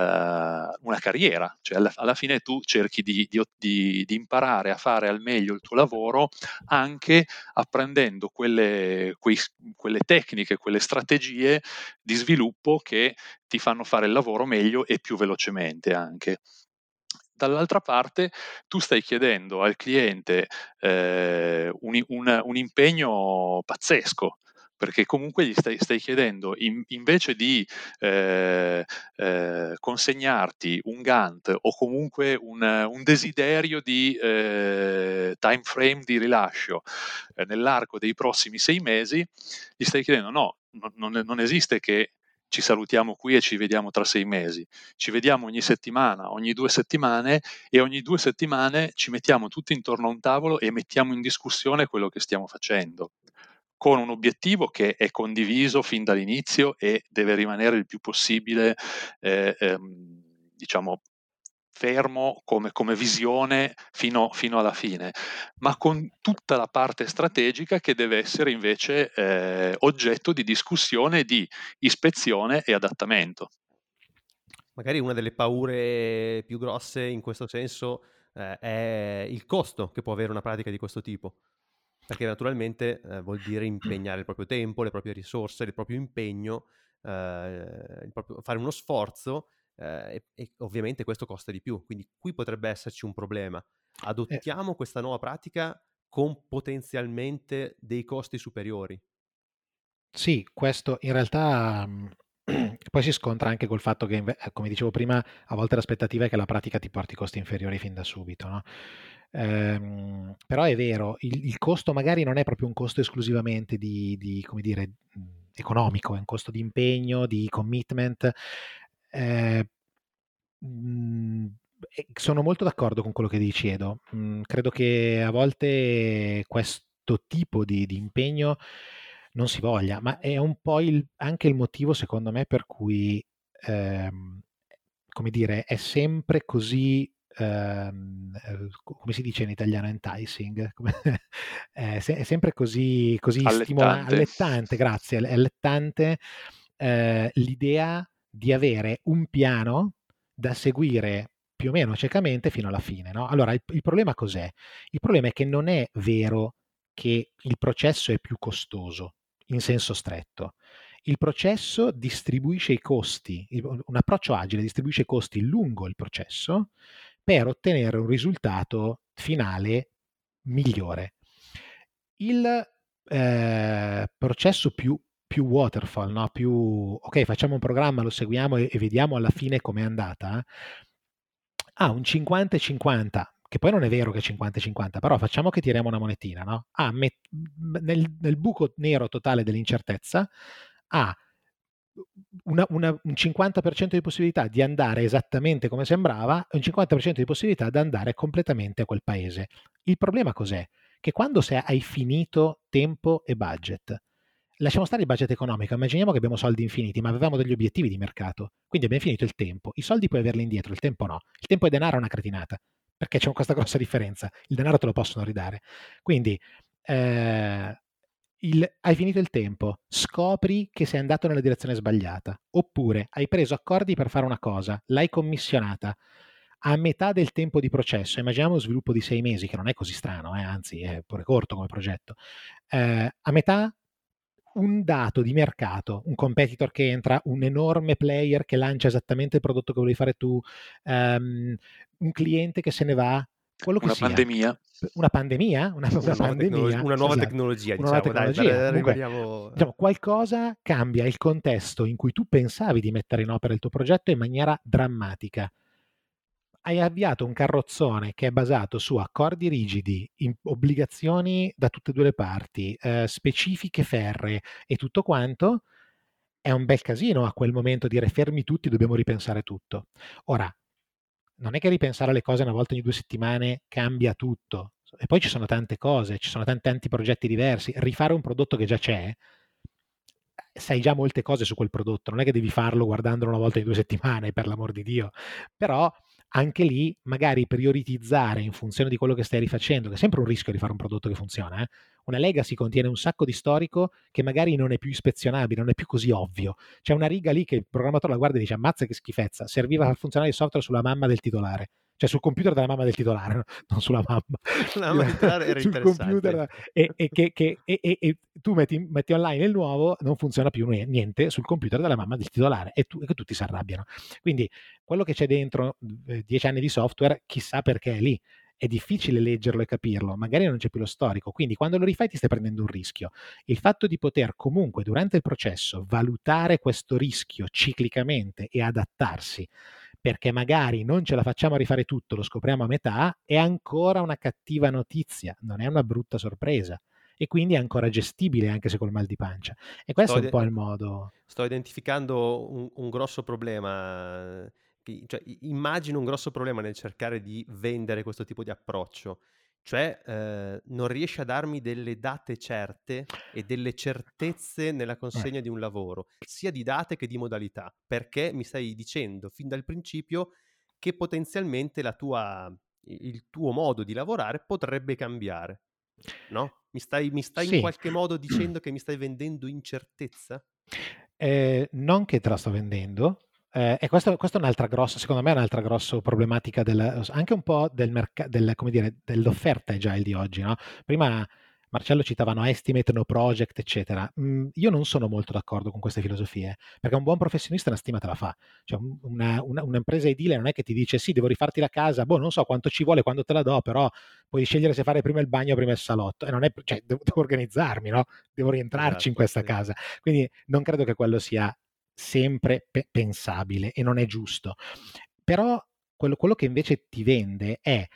Speaker 3: una carriera, cioè alla, alla, fine tu cerchi di, di, di, imparare a fare al meglio il tuo lavoro anche apprendendo quelle, quei, quelle tecniche, quelle strategie di sviluppo che ti fanno fare il lavoro meglio e più velocemente anche. Dall'altra parte tu stai chiedendo al cliente eh, un, un, un, impegno pazzesco, perché comunque gli stai, stai chiedendo, in, invece di eh, eh, consegnarti un Gantt o comunque un, un desiderio di eh, time frame di rilascio eh, nell'arco dei prossimi sei mesi, gli stai chiedendo no, non, non esiste che ci salutiamo qui e ci vediamo tra sei mesi. Ci vediamo ogni settimana, ogni due settimane e ogni due settimane ci mettiamo tutti intorno a un tavolo e mettiamo in discussione quello che stiamo facendo con un obiettivo che è condiviso fin dall'inizio e deve rimanere il più possibile, eh, ehm, diciamo, fermo come, come visione fino, fino, alla fine, ma con tutta la parte strategica che deve essere invece eh, oggetto di discussione, di ispezione e adattamento.
Speaker 1: Magari una delle paure più grosse in questo senso eh, è il costo che può avere una pratica di questo tipo. Perché naturalmente eh, vuol dire impegnare il proprio tempo, le proprie risorse, il proprio impegno, eh, proprio, fare uno sforzo eh, e, e, ovviamente questo costa di più. Quindi qui potrebbe esserci un problema. Eh. Adottiamo questa nuova pratica con potenzialmente dei costi superiori.
Speaker 2: Sì, questo in realtà mhmm, poi si scontra anche col fatto che, eh, come dicevo prima, a volte l'aspettativa è che la pratica ti porti costi inferiori fin da subito, no? ehm, però è vero, il, il, costo magari non è proprio un costo esclusivamente di, di come dire, economico, è un costo di impegno, di commitment. Eh, mh, sono molto d'accordo con quello che dici Edo. Mh, credo che a volte questo tipo di, di impegno non si voglia, ma è un po' il, anche il motivo, secondo me, per cui, ehm, come dire, è sempre così, eh, come si dice in italiano, enticing, è, se- è, sempre così, così stimolante, allettante, grazie, è allettante eh, l'idea di avere un piano da seguire più o meno ciecamente fino alla fine. No? Allora, il, il problema cos'è? Il problema è che non è vero che il processo è più costoso in senso stretto. Il processo distribuisce i costi, un approccio agile distribuisce i costi lungo il processo per ottenere un risultato finale migliore. Il eh, processo più, più waterfall, no? più ok, facciamo un programma, lo seguiamo e, e vediamo alla fine com'è andata, ha un 50-50 che poi non è vero che è 50-50, però facciamo che tiriamo una monetina, no? Ha met- nel, nel, buco nero totale dell'incertezza ha una, un 50% di possibilità di andare esattamente come sembrava e un 50% di possibilità di andare completamente a quel paese. Il problema cos'è? Che quando hai finito tempo e budget, lasciamo stare il budget economico, immaginiamo che abbiamo soldi infiniti, ma avevamo degli obiettivi di mercato, quindi abbiamo finito il tempo, i soldi puoi averli indietro, il tempo no, il tempo e denaro è una cretinata perché c'è questa grossa differenza. Il denaro te lo possono ridare. Quindi eh, il, hai finito il tempo, scopri che sei andato nella direzione sbagliata, oppure hai preso accordi per fare una cosa, l'hai commissionata a metà del tempo di processo, immaginiamo uno sviluppo di sei mesi, che non è così strano, eh, anzi è pure corto come progetto, eh, a metà un dato di mercato, un competitor che entra, un enorme player che lancia esattamente il prodotto che volevi fare tu, um, un cliente che se ne va, quello che
Speaker 3: una
Speaker 2: sia.
Speaker 3: pandemia.
Speaker 2: Una pandemia?
Speaker 1: Una, una, una nuova, pandemia, tecnologia, una nuova esatto. tecnologia, diciamo, nuova tecnologia. Dai,
Speaker 2: Comunque, diciamo, qualcosa cambia il contesto in cui tu pensavi di mettere in opera il tuo progetto in maniera drammatica hai avviato un carrozzone che è basato su accordi rigidi, obbligazioni da tutte e due le parti, eh, specifiche ferre e tutto quanto, è un bel casino a quel momento dire fermi tutti, dobbiamo ripensare tutto. Ora, non è che ripensare le cose una volta ogni due settimane cambia tutto. E poi ci sono tante cose, ci sono tanti, tanti progetti diversi. Rifare un prodotto che già c'è, sai già molte cose su quel prodotto, non è che devi farlo guardandolo una volta ogni due settimane, per l'amor di Dio. Però anche lì magari prioritizzare in funzione di quello che stai rifacendo, che è sempre un rischio di fare un prodotto che funziona. Eh? Una legacy contiene un sacco di storico che magari non è più ispezionabile, non è più così ovvio. C'è una riga lì che il programmatore la guarda e dice ammazza che schifezza, serviva a funzionare il software sulla mamma del titolare cioè sul computer della mamma del titolare, non sulla mamma.
Speaker 1: La mamma del titolare era sul computer
Speaker 2: e, e, che, che, e, e, tu metti, metti, online il nuovo, non funziona più niente sul computer della mamma del titolare e, tu, che tutti si arrabbiano. Quindi quello che c'è dentro eh, dieci anni di software, chissà perché è lì. È difficile leggerlo e capirlo, magari non c'è più lo storico, quindi quando lo rifai ti stai prendendo un rischio. Il fatto di poter comunque durante il processo valutare questo rischio ciclicamente e adattarsi perché magari non ce la facciamo a rifare tutto, lo scopriamo a metà, è ancora una cattiva notizia, non è una brutta sorpresa. E quindi è ancora gestibile anche se col mal di pancia. E questo sto è un po' il modo.
Speaker 1: Sto identificando un, un grosso problema. Cioè, immagino un grosso problema nel cercare di vendere questo tipo di approccio cioè eh, non riesce a darmi delle date certe e delle certezze nella eh. consegna di un lavoro, sia di date che di modalità, perché mi stai dicendo fin dal principio che potenzialmente la tua, il tuo modo di lavorare potrebbe cambiare. No? Mi stai, mi stai sì. in qualche modo dicendo che mi stai vendendo incertezza?
Speaker 2: Eh, non che te la sto vendendo, eh, e questa, questa, è un'altra grossa, secondo me è un'altra grossa problematica del, anche un po' del merc- del, dire, dell'offerta agile di oggi. No? Prima Marcello citavano estimate, no project, eccetera. Mm, io non sono molto d'accordo con queste filosofie, perché un buon professionista una stima te la fa. Cioè, una, una, un'impresa edile non è che ti dice sì, devo rifarti la casa, boh, non so quanto ci vuole, quando te la do, però puoi scegliere se fare prima il bagno o prima il salotto. E non è, cioè, devo, devo organizzarmi, no? Devo rientrarci esatto, in questa sì. casa. Quindi non credo che quello sia sempre pe- pensabile e non è giusto. Però quello, quello che invece ti vende è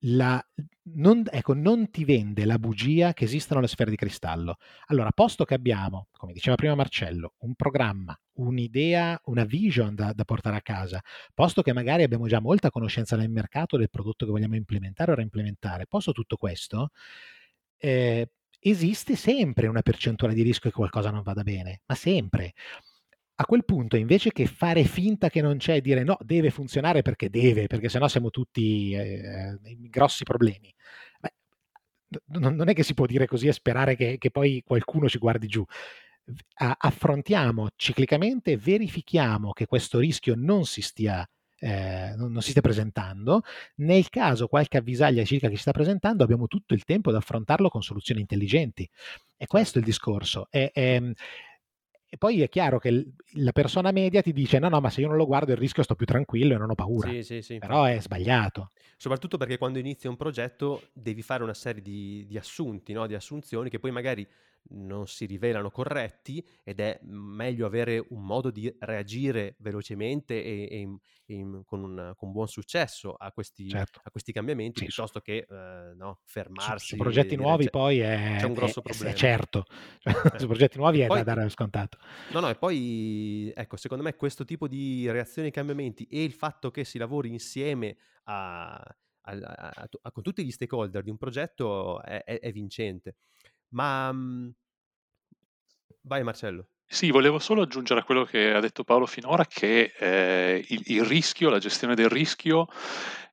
Speaker 2: la, non, ecco, non ti vende la bugia che esistono le sfere di cristallo. Allora, posto che abbiamo, come diceva prima Marcello, un programma, un'idea, una vision da, da, portare a casa, posto che magari abbiamo già molta conoscenza nel mercato del prodotto che vogliamo implementare o reimplementare, posto tutto questo, eh, esiste sempre una percentuale di rischio che qualcosa non vada bene, ma sempre a quel punto, invece che fare finta che non c'è e dire no, deve funzionare perché deve, perché sennò siamo tutti eh, in grossi problemi. Beh, non è che si può dire così e sperare che, che poi qualcuno ci guardi giù. affrontiamo ciclicamente, verifichiamo che questo rischio non si stia eh, non, non, si stia presentando. Nel caso qualche avvisaglia circa che si sta presentando, abbiamo tutto il tempo ad affrontarlo con soluzioni intelligenti. E questo è il discorso. È, è, e poi è chiaro che la persona media ti dice: no, no, ma se io non lo guardo il rischio sto più tranquillo e non ho paura. Sì, sì, sì. Però è sbagliato.
Speaker 1: Soprattutto perché quando inizi un progetto devi fare una serie di, di assunti, no? di assunzioni che poi magari non si rivelano corretti ed è meglio avere un modo di reagire velocemente e, e, e con, un, con, buon successo a questi, certo. a questi cambiamenti sì, piuttosto che eh, no, fermarsi.
Speaker 2: Su, su progetti nuovi poi è, c'è un grosso è, problema. È certo, eh. su progetti nuovi è poi, da dare scontato.
Speaker 1: No, no, e poi ecco, secondo me questo tipo di reazioni ai cambiamenti e il fatto che si lavori insieme a, a, a, con tutti gli stakeholder di un progetto è, è vincente. Ma mhmm vai Marcello.
Speaker 3: Sì, volevo solo aggiungere a quello che ha detto Paolo finora che eh, il, il, rischio, la gestione del rischio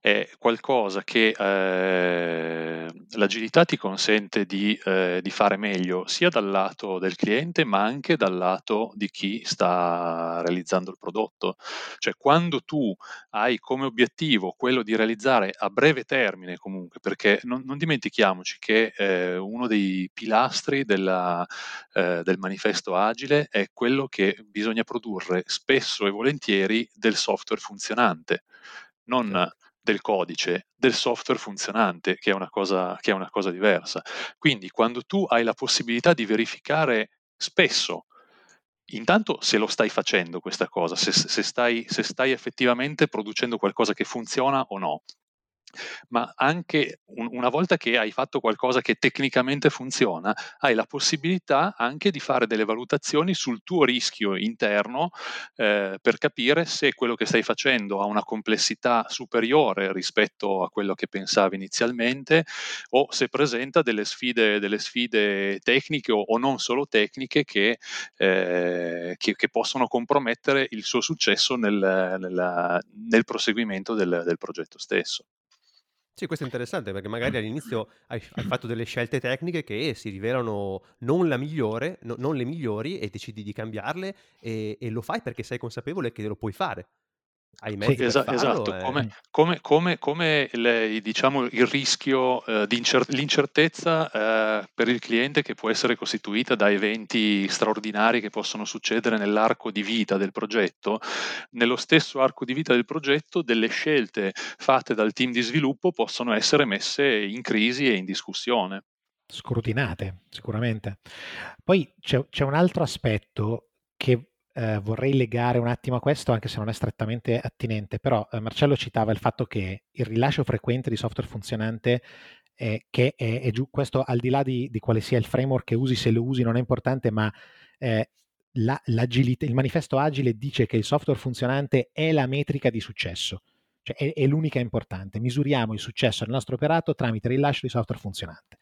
Speaker 3: è qualcosa che eh, l'agilità ti consente di, eh, di, fare meglio sia dal lato del cliente ma anche dal lato di chi sta realizzando il prodotto. Cioè quando tu hai come obiettivo quello di realizzare a breve termine comunque, perché non, non dimentichiamoci che eh, uno dei pilastri della, eh, del manifesto agile è quello che bisogna produrre spesso e volentieri del software funzionante. Non certo del codice, del software funzionante, che è, una cosa, che è una cosa diversa. Quindi quando tu hai la possibilità di verificare spesso intanto se lo stai facendo questa cosa, se, se, stai, se, stai, effettivamente producendo qualcosa che funziona o no ma anche un, una volta che hai fatto qualcosa che tecnicamente funziona, hai la possibilità anche di fare delle valutazioni sul tuo rischio interno eh, per capire se quello che stai facendo ha una complessità superiore rispetto a quello che pensavi inizialmente o se presenta delle sfide, delle sfide tecniche o, o, non solo tecniche che, eh, che, che, possono compromettere il suo successo nel, nel, nel proseguimento del, del progetto stesso.
Speaker 1: Sì, questo è interessante perché magari all'inizio hai, hai fatto delle scelte tecniche che si rivelano non la migliore, no, non le migliori e decidi di cambiarle e, e lo fai perché sei consapevole che lo puoi fare hai mezzi sì, esa- esatto,
Speaker 3: e... come, come, come, come le, diciamo, il rischio eh, di incer- l'incertezza eh, per il cliente che può essere costituita da eventi straordinari che possono succedere nell'arco di vita del progetto, nello stesso arco di vita del progetto delle scelte fatte dal team di sviluppo possono essere messe in crisi e in discussione.
Speaker 2: Scrutinate, sicuramente. Poi c'è, c'è un altro aspetto che eh, vorrei legare un attimo a questo, anche se non è strettamente attinente, però eh, Marcello citava il fatto che il rilascio frequente di software funzionante eh, che è, è, giù, questo al di là di, di, quale sia il framework che usi, se lo usi non è importante, ma eh, la, il manifesto agile dice che il software funzionante è la metrica di successo, cioè è, è l'unica importante. Misuriamo il successo del nostro operato tramite il rilascio di software funzionante.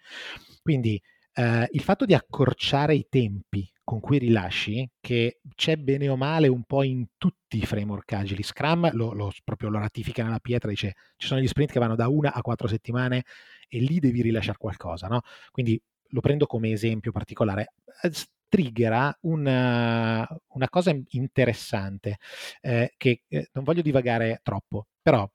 Speaker 2: Quindi eh, il fatto di accorciare i tempi con cui rilasci, che c'è bene o male un po' in tutti i framework agili. Scrum lo, lo, proprio lo ratifica nella pietra, dice ci sono gli sprint che vanno da una a quattro settimane e lì devi rilasciare qualcosa, no? Quindi lo prendo come esempio particolare. Eh, triggera una, una cosa interessante eh, che eh, non voglio divagare troppo, però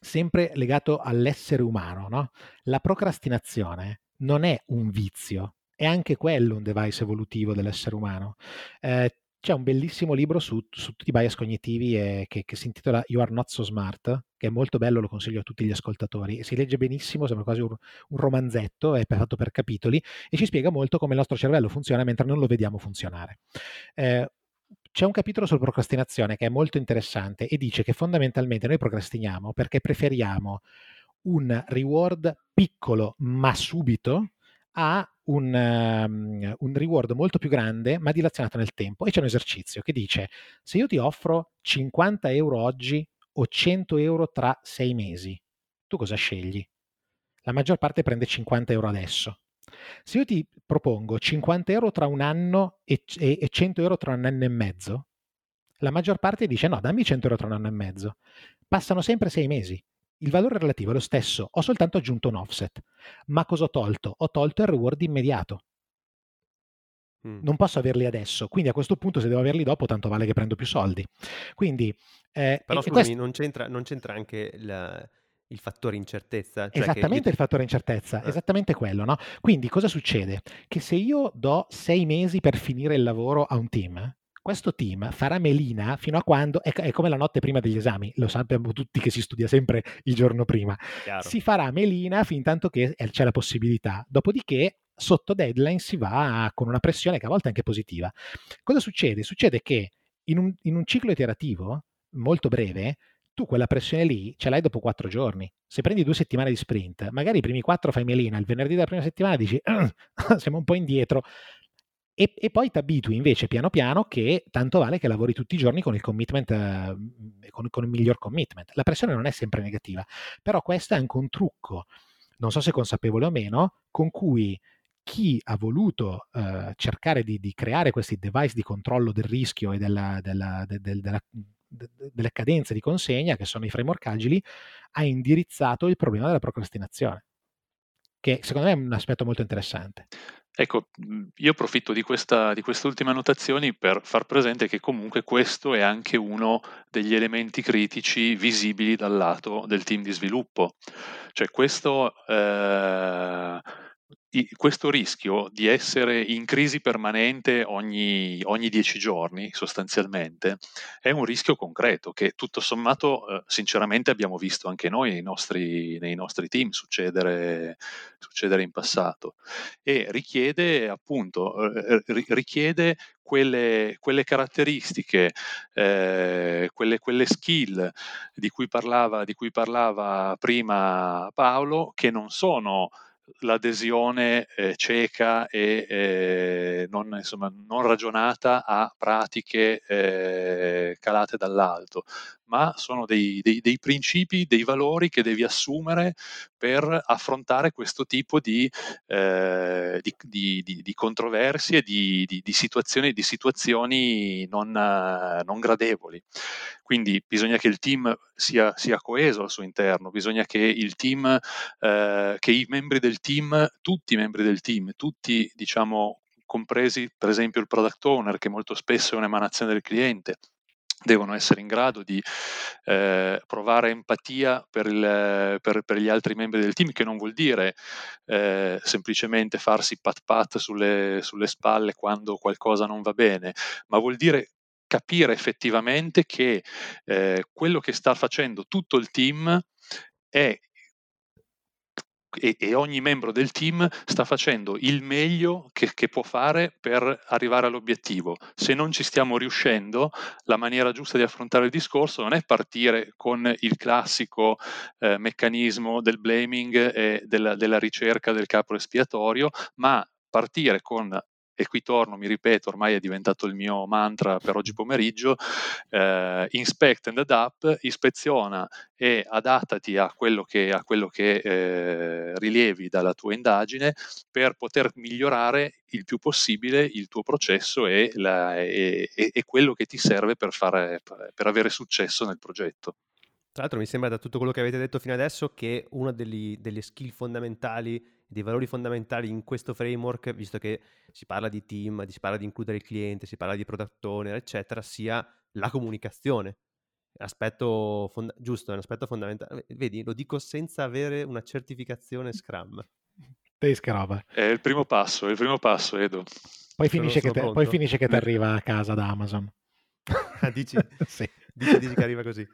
Speaker 2: sempre legato all'essere umano, no? La procrastinazione non è un vizio, è anche quello un device evolutivo dell'essere umano. Eh, c'è un bellissimo libro su, su tutti i bias cognitivi eh, che, che, si intitola You Are Not So Smart, che è molto bello, lo consiglio a tutti gli ascoltatori. Si legge benissimo, sembra quasi un, un romanzetto, è fatto per capitoli, e ci spiega molto come il nostro cervello funziona mentre non lo vediamo funzionare. Eh, c'è un capitolo sulla procrastinazione che è molto interessante e dice che fondamentalmente noi procrastiniamo perché preferiamo un reward piccolo ma subito a un, um, un, reward molto più grande ma dilazionato nel tempo. E c'è un esercizio che dice: se io ti offro 50 euro oggi o 100 euro tra sei mesi, tu cosa scegli? La maggior parte prende 50 euro adesso. Se io ti propongo 50 euro tra un anno e, e, e 100 euro tra un anno e mezzo, la maggior parte dice no, dammi 100 euro tra un anno e mezzo. Passano sempre sei mesi il valore relativo è lo stesso, ho soltanto aggiunto un offset. Ma cosa ho tolto? Ho tolto il reward immediato. Mm. Non posso averli adesso, quindi a questo punto se devo averli dopo tanto vale che prendo più soldi. Quindi,
Speaker 1: eh, Però scusami, quest... non, c'entra, non, c'entra, anche la, il fattore incertezza.
Speaker 2: Cioè esattamente io... il fattore incertezza, eh. esattamente quello. No? Quindi cosa succede? Che se io do sei mesi per finire il lavoro a un team, questo team farà melina fino a quando, è, è, come la notte prima degli esami, lo sappiamo tutti che si studia sempre il giorno prima, Chiaro. si farà melina fin tanto che c'è la possibilità, dopodiché sotto deadline si va con una pressione che a volte è anche positiva. Cosa succede? Succede che in un, in un ciclo iterativo molto breve, tu quella pressione lì ce l'hai dopo quattro giorni. Se prendi due settimane di sprint, magari i primi quattro fai melina, il venerdì della prima settimana dici siamo un po' indietro, e, e poi ti abitui invece piano piano che tanto vale che lavori tutti i giorni con il commitment, eh, con, con il miglior commitment. La pressione non è sempre negativa, però questo è anche un trucco, non so se consapevole o meno, con cui chi ha voluto eh, cercare di, di, creare questi device di controllo del rischio e della, della, de, de, della, de, delle cadenze di consegna, che sono i framework agili, ha indirizzato il problema della procrastinazione, che secondo me è un aspetto molto interessante.
Speaker 3: Ecco, mhmm, io approfitto di, questa, di queste ultime annotazioni per far presente che comunque questo è anche uno degli elementi critici visibili dal lato del team di sviluppo. Cioè questo eh, questo rischio di essere in crisi permanente ogni, ogni dieci giorni, sostanzialmente, è un rischio concreto che tutto sommato, eh, sinceramente, abbiamo visto anche noi nei nostri, nei nostri team succedere, succedere, in passato. E richiede appunto eh, richiede quelle, quelle caratteristiche, eh, quelle, quelle, skill di cui, parlava, di cui parlava prima Paolo, che non sono l'adesione eh, cieca e eh, non, insomma, non, ragionata a pratiche eh, calate dall'alto, ma sono dei, dei, dei, principi, dei valori che devi assumere per affrontare questo tipo di, eh, di, di, di controversie, di, situazioni, situazioni non, non, gradevoli. Quindi bisogna che il team sia, sia, coeso al suo interno, bisogna che il team, eh, che i membri del team, tutti i membri del team, tutti diciamo compresi per esempio il product owner che molto spesso è un'emanazione del cliente, devono essere in grado di eh, provare empatia per, il, per, per, gli altri membri del team, che non vuol dire eh, semplicemente farsi pat pat sulle, sulle spalle quando qualcosa non va bene, ma vuol dire capire effettivamente che eh, quello che sta facendo tutto il team è e, e, ogni membro del team sta facendo il meglio che, che, può fare per arrivare all'obiettivo. Se non ci stiamo riuscendo, la maniera giusta di affrontare il discorso non è partire con il classico eh, meccanismo del blaming e della, della ricerca del capo espiatorio, ma partire con e qui torno, mi ripeto, ormai è diventato il mio mantra per oggi pomeriggio, eh, inspect and adapt, ispeziona e adattati a quello che, a quello che eh, rilievi dalla tua indagine per poter migliorare il più possibile il tuo processo e, la, e, e quello che ti serve per, fare, per avere successo nel progetto.
Speaker 1: Tra l'altro mi sembra da tutto quello che avete detto fino adesso che una delle skill fondamentali dei valori fondamentali in questo framework, visto che si parla di team, si parla di includere il cliente, si parla di product owner, eccetera, sia la comunicazione. Aspetto fond- giusto, è un aspetto fondamentale. Vedi, lo dico senza avere una certificazione Scrum.
Speaker 2: Pesca roba.
Speaker 3: È il primo passo, è il primo passo, Edo.
Speaker 2: Poi finisce, che, te, poi finisce che ti arriva a casa da Amazon.
Speaker 1: Ah, dici? sì. dici, dici che arriva così.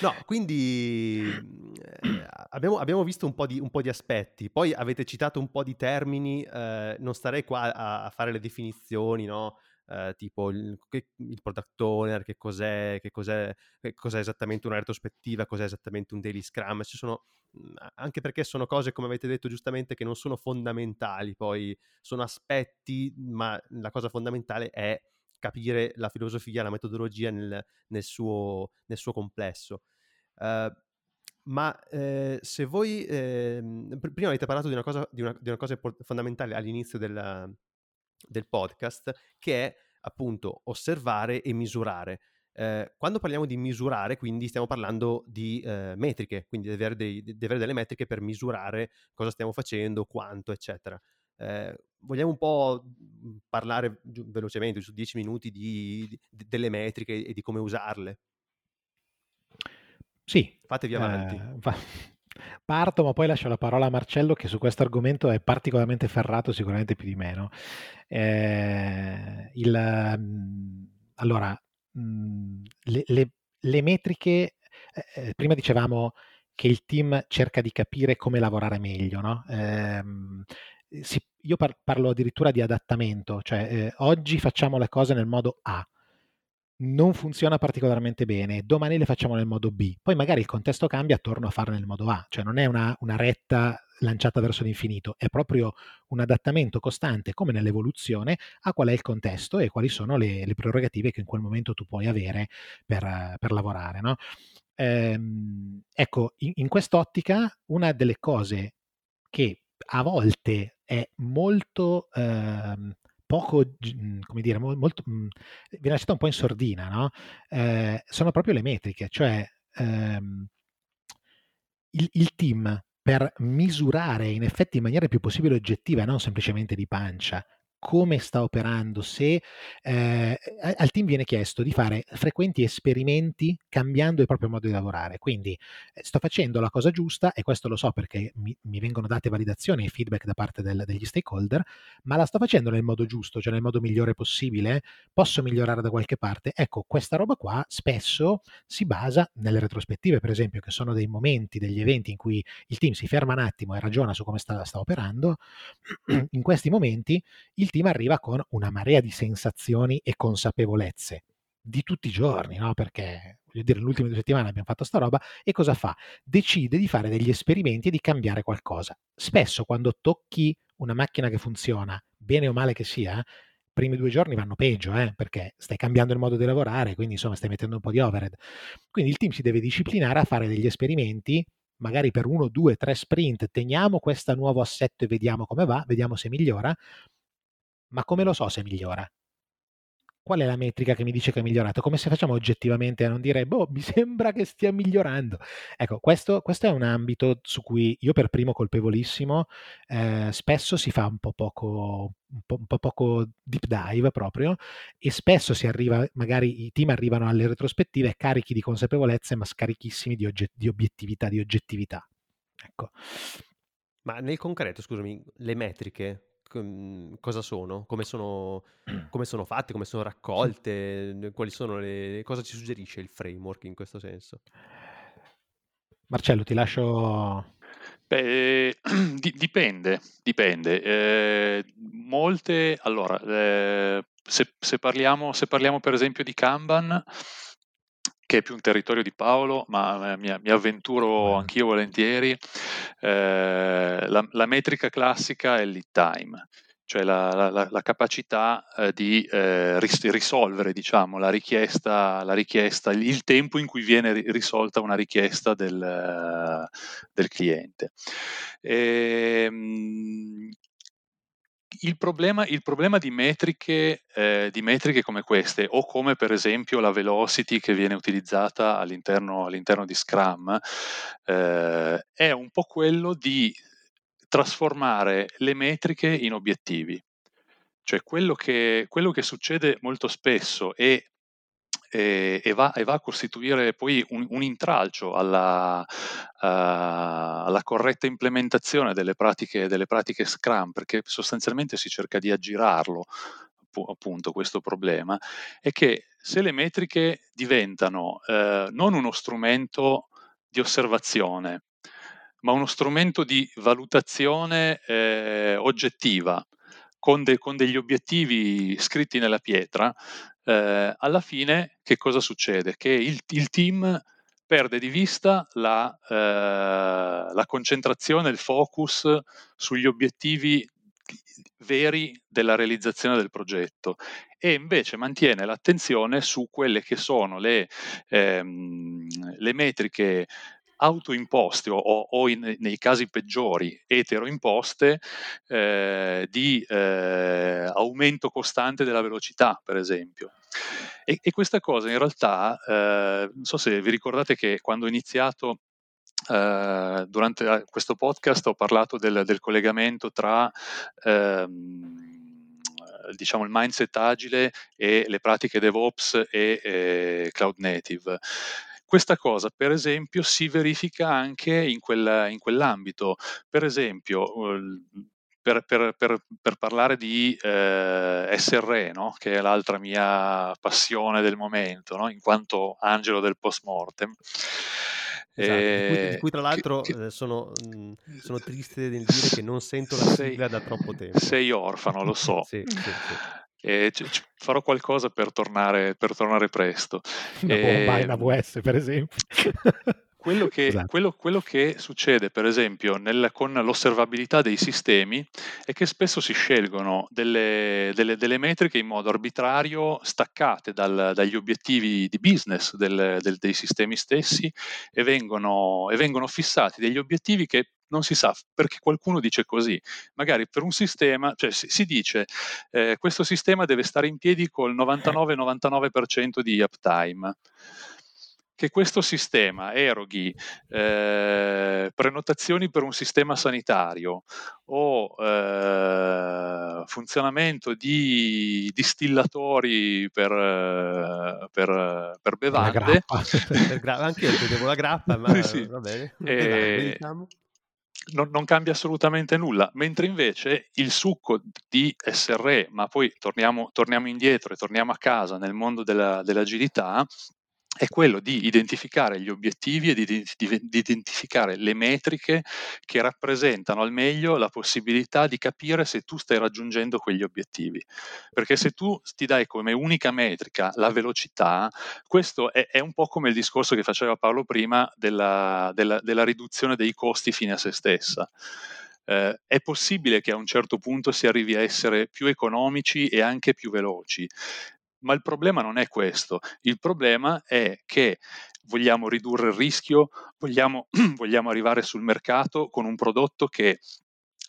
Speaker 1: No, quindi eh, abbiamo, abbiamo, visto un po, di, un po, di, aspetti, poi avete citato un po' di termini, eh, non starei qua a, a, fare le definizioni, no? eh, tipo il, il, product owner, che cos'è, che cos'è, che cos'è esattamente una retrospettiva, cos'è esattamente un daily scrum, ci sono mhmm, anche perché sono cose, come avete detto giustamente, che non sono fondamentali, poi sono aspetti, ma la cosa fondamentale è capire la filosofia, la metodologia nel, nel, suo, nel suo, complesso. Uh, ma eh, se voi eh, prima avete parlato di una cosa, di una, di una cosa fondamentale all'inizio della, del podcast, che è appunto osservare e misurare. Eh, quando parliamo di misurare, quindi stiamo parlando di eh, metriche, quindi di avere, dei, di avere, delle metriche per misurare cosa stiamo facendo, quanto, eccetera. Eh, vogliamo un po' mhmm, parlare velocemente, su dieci minuti, di, di, delle metriche e di come usarle?
Speaker 2: Sì.
Speaker 1: Fatevi avanti.
Speaker 2: Eh, va. Parto, ma poi lascio la parola a Marcello che su questo argomento è particolarmente ferrato, sicuramente più di me. No? Eh, il, mhmm, allora, mh, mhmm, le, le, le, metriche, eh, eh, prima dicevamo che il team cerca di capire come lavorare meglio, no? eh, si, io par- parlo addirittura di adattamento, cioè eh, oggi facciamo le cose nel modo A, non funziona particolarmente bene, domani le facciamo nel modo B, poi magari il contesto cambia, torno a farle nel modo A, cioè non è una, una retta lanciata verso l'infinito, è proprio un adattamento costante, come nell'evoluzione, a qual è il contesto e quali sono le, le prerogative che in quel momento tu puoi avere per, per lavorare. No? Ehm, ecco, in, in quest'ottica, una delle cose che a volte è molto ehm, poco, mhmm, come dire, molto, mh, mhmm, viene lasciata un po' in sordina, no? Eh, sono proprio le metriche, cioè ehm, il, il team per misurare in effetti in maniera più possibile oggettiva, non semplicemente di pancia, come sta operando, se eh, al team viene chiesto di fare frequenti esperimenti cambiando il proprio modo di lavorare. Quindi eh, sto facendo la cosa giusta e questo lo so perché mi, mi vengono date validazioni e feedback da parte del, degli stakeholder, ma la sto facendo nel modo giusto, cioè nel modo migliore possibile, posso migliorare da qualche parte. Ecco, questa roba qua spesso si basa nelle retrospettive, per esempio, che sono dei momenti, degli eventi in cui il team si ferma un attimo e ragiona su come sta, sta operando. In questi momenti il team arriva con una marea di sensazioni e consapevolezze di tutti i giorni, no? Perché voglio dire, nell'ultime due settimane abbiamo fatto sta roba e cosa fa? Decide di fare degli esperimenti e di cambiare qualcosa. Spesso quando tocchi una macchina che funziona, bene o male che sia, i primi due giorni vanno peggio, eh? perché stai cambiando il modo di lavorare, quindi insomma stai mettendo un po' di overhead. Quindi il team si deve disciplinare a fare degli esperimenti magari per uno, due, tre sprint, teniamo questo nuovo assetto e vediamo come va, vediamo se migliora, ma come lo so se migliora? Qual è la metrica che mi dice che è migliorato? Come se facciamo oggettivamente a non dire, boh, mi sembra che stia migliorando. Ecco, questo, questo è un ambito su cui io per primo colpevolissimo, eh, spesso si fa un po' poco, un po', un po', poco deep dive proprio e spesso si arriva, magari i team arrivano alle retrospettive carichi di consapevolezze ma scarichissimi di, ogget- di obiettività, di oggettività. Ecco.
Speaker 1: Ma nel concreto, scusami, le metriche cosa sono, come sono, come sono fatte, come sono raccolte, quali sono le, cosa ci suggerisce il framework in questo senso?
Speaker 2: Marcello, ti lascio...
Speaker 3: Beh, di, dipende, dipende. Eh, molte, allora, eh, se, se, parliamo, se parliamo per esempio di Kanban, che è più un territorio di Paolo, ma mi, mi avventuro anch'io volentieri. Eh, la, la, metrica classica è il lead time, cioè la, la, la capacità eh, di eh, ris- risolvere diciamo, la, richiesta, la richiesta, il tempo in cui viene risolta una richiesta del, del cliente. E, ehm, il problema, il problema di, metriche, eh, di, metriche, come queste, o come per esempio la velocity che viene utilizzata all'interno, all'interno di Scrum, eh, è un po' quello di trasformare le metriche in obiettivi. Cioè quello che, quello che succede molto spesso è e, e, va, e, va, a costituire poi un, un intralcio alla, uh, alla, corretta implementazione delle pratiche, delle pratiche Scrum, perché sostanzialmente si cerca di aggirarlo appunto questo problema, è che se le metriche diventano eh, non uno strumento di osservazione, ma uno strumento di valutazione eh, oggettiva, con, de, con, degli obiettivi scritti nella pietra, eh, alla fine che cosa succede? Che il, il team perde di vista la, eh, la concentrazione, il focus sugli obiettivi veri della realizzazione del progetto e invece mantiene l'attenzione su quelle che sono le, ehm, le metriche autoimposte o, o in, nei casi peggiori eteroimposte eh, di eh, aumento costante della velocità, per esempio. E, e questa cosa in realtà, eh, non so se vi ricordate che quando ho iniziato Uh, durante eh, questo podcast ho parlato del, del collegamento tra ehm, diciamo il mindset agile e le pratiche DevOps e eh, cloud native. Questa cosa, per esempio, si verifica anche in, quel, in quell'ambito. Per esempio, per, per, per, per, parlare di eh, SRE, no? che è l'altra mia passione del momento, no? in quanto angelo del post-mortem.
Speaker 1: Esatto, di, cui, di, cui, tra l'altro che, che... Sono, mhmm, sono, triste nel dire che non sento la sigla da troppo tempo.
Speaker 3: Sei orfano, lo so.
Speaker 1: sì, sì, sì
Speaker 3: e c- c- farò qualcosa per tornare, per tornare presto.
Speaker 2: Una bomba in AWS, per esempio.
Speaker 3: Quello che, esatto. quello, quello che, succede, per esempio, nel, con l'osservabilità dei sistemi è che spesso si scelgono delle, delle, delle metriche in modo arbitrario, staccate dal, dagli obiettivi di business del, del, dei sistemi stessi e vengono, e vengono fissati degli obiettivi che non si sa perché qualcuno dice così. Magari per un sistema, cioè si, si dice eh, questo sistema deve stare in piedi col 99-99% di uptime che questo sistema eroghi eh, prenotazioni per un sistema sanitario o eh, funzionamento di distillatori per, per, per bevande.
Speaker 1: gra- anche io vedevo la grappa, ma sì. va bene.
Speaker 3: E, diciamo. non, non, cambia assolutamente nulla, mentre invece il succo di SRE, ma poi torniamo, torniamo indietro e torniamo a casa nel mondo della, dell'agilità, è quello di identificare gli obiettivi e di, di, di, identificare le metriche che rappresentano al meglio la possibilità di capire se tu stai raggiungendo quegli obiettivi. Perché se tu ti dai come unica metrica la velocità, questo è, è un po' come il discorso che faceva Paolo prima della, della, della riduzione dei costi fine a se stessa. Eh, è possibile che a un certo punto si arrivi a essere più economici e anche più veloci, ma il problema non è questo, il problema è che vogliamo ridurre il rischio, vogliamo, vogliamo arrivare sul mercato con un prodotto che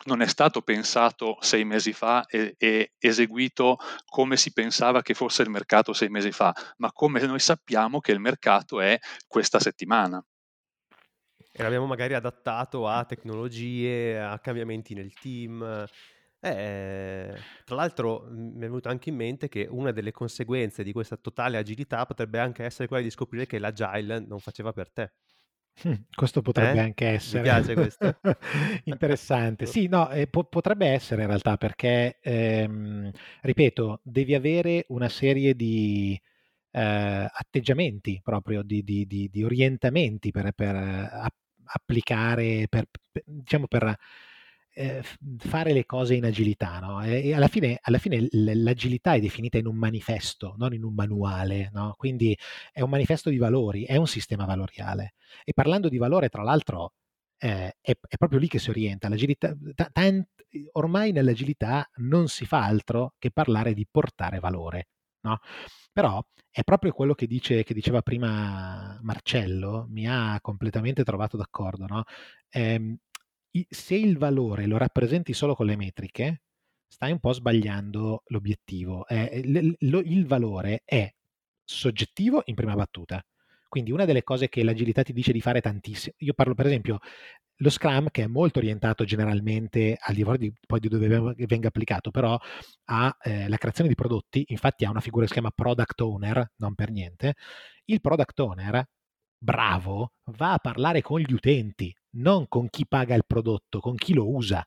Speaker 3: non è stato pensato sei mesi fa e, e, eseguito come si pensava che fosse il mercato sei mesi fa, ma come noi sappiamo che il mercato è questa settimana.
Speaker 1: E l'abbiamo magari adattato a tecnologie, a cambiamenti nel team, eh, tra l'altro mi è venuto anche in mente che una delle conseguenze di questa totale agilità potrebbe anche essere quella di scoprire che l'agile non faceva per te.
Speaker 2: Hm, questo potrebbe eh? anche essere.
Speaker 1: Mi piace questo.
Speaker 2: Interessante. Sì, no, eh, po- potrebbe essere in realtà perché, ehm, ripeto, devi avere una serie di eh, atteggiamenti proprio, di, di, di, di orientamenti per, per eh, applicare, per, per, diciamo per eh, fare le cose in agilità, no? E, alla fine, alla fine l'agilità è definita in un manifesto, non in un manuale, no? Quindi è un manifesto di valori, è un sistema valoriale. E parlando di valore, tra l'altro, eh, è, è, proprio lì che si orienta. L'agilità, tant, ormai nell'agilità non si fa altro che parlare di portare valore, no? Però è proprio quello che, dice, che diceva prima Marcello, mi ha completamente trovato d'accordo, no? Eh, se il valore lo rappresenti solo con le metriche, stai un po' sbagliando l'obiettivo. Eh, l- l- il valore è soggettivo in prima battuta. Quindi una delle cose che l'agilità ti dice di fare tantissimo, io parlo per esempio lo Scrum che è molto orientato generalmente al di fuori di, poi di dove venga applicato, però alla eh, creazione di prodotti, infatti ha una figura che si chiama product owner, non per niente. Il product owner bravo va a parlare con gli utenti, non con chi paga il prodotto, con chi lo usa.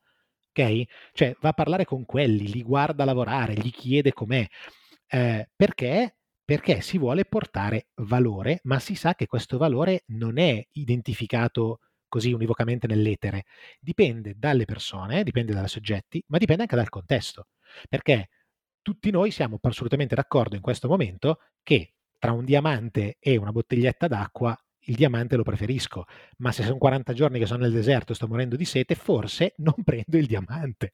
Speaker 2: Ok? Cioè va a parlare con quelli, li guarda lavorare, gli chiede com'è. Eh, perché? Perché si vuole portare valore, ma si sa che questo valore non è identificato così univocamente nell'etere. Dipende dalle persone, dipende dai soggetti, ma dipende anche dal contesto. perché tutti noi siamo assolutamente d'accordo in questo momento che tra un diamante e una bottiglietta d'acqua il diamante lo preferisco, ma se sono 40 giorni che sono nel deserto e sto morendo di sete, forse non prendo il diamante.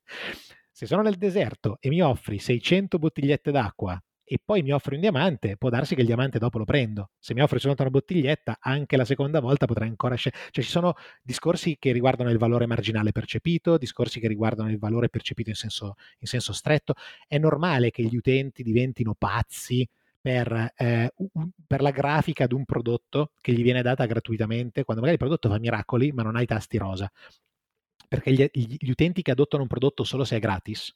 Speaker 2: Se sono nel deserto e mi offri 600 bottigliette d'acqua e poi mi offri un diamante, può darsi che il diamante dopo lo prendo. Se mi offri soltanto una bottiglietta, anche la seconda volta potrei ancora scegliere. Cioè ci sono discorsi che riguardano il valore marginale percepito, discorsi che riguardano il valore percepito in senso, in senso stretto. È normale che gli utenti diventino pazzi per, eh, per, la grafica di un prodotto che gli viene data gratuitamente, quando magari il prodotto fa miracoli, ma non ha i tasti rosa. Perché gli, gli utenti che adottano un prodotto solo se è gratis,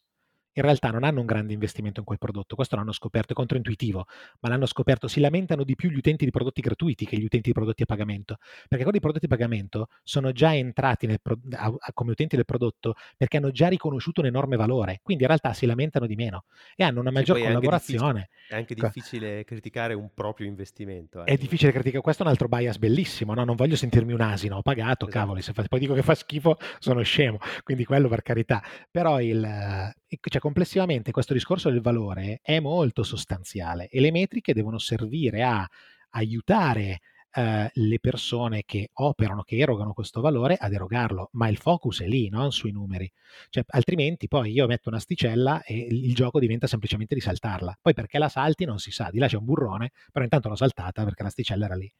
Speaker 2: in realtà non hanno un grande investimento in quel prodotto, questo l'hanno scoperto, è controintuitivo, ma l'hanno scoperto, si lamentano di più gli utenti di prodotti gratuiti che gli utenti di prodotti a pagamento, perché quelli di prodotti a pagamento sono già entrati a- come utenti del prodotto perché hanno già riconosciuto un enorme valore, quindi in realtà si lamentano di meno e hanno una maggior collaborazione.
Speaker 1: È anche difficile criticare un proprio investimento.
Speaker 2: Eh. È difficile criticare, questo è un altro bias bellissimo, no? non voglio sentirmi un asino, ho pagato, esatto. cavoli, se fa- poi dico che fa schifo sono scemo, quindi quello per carità, però il, cioè, complessivamente questo discorso del valore è molto sostanziale e le metriche devono servire a aiutare eh, le persone che operano, che erogano questo valore ad erogarlo, ma il focus è lì, non sui numeri. Cioè, altrimenti poi io metto un'asticella e il gioco diventa semplicemente di saltarla. Poi perché la salti non si sa, di là c'è un burrone, però intanto l'ho saltata perché l'asticella era lì.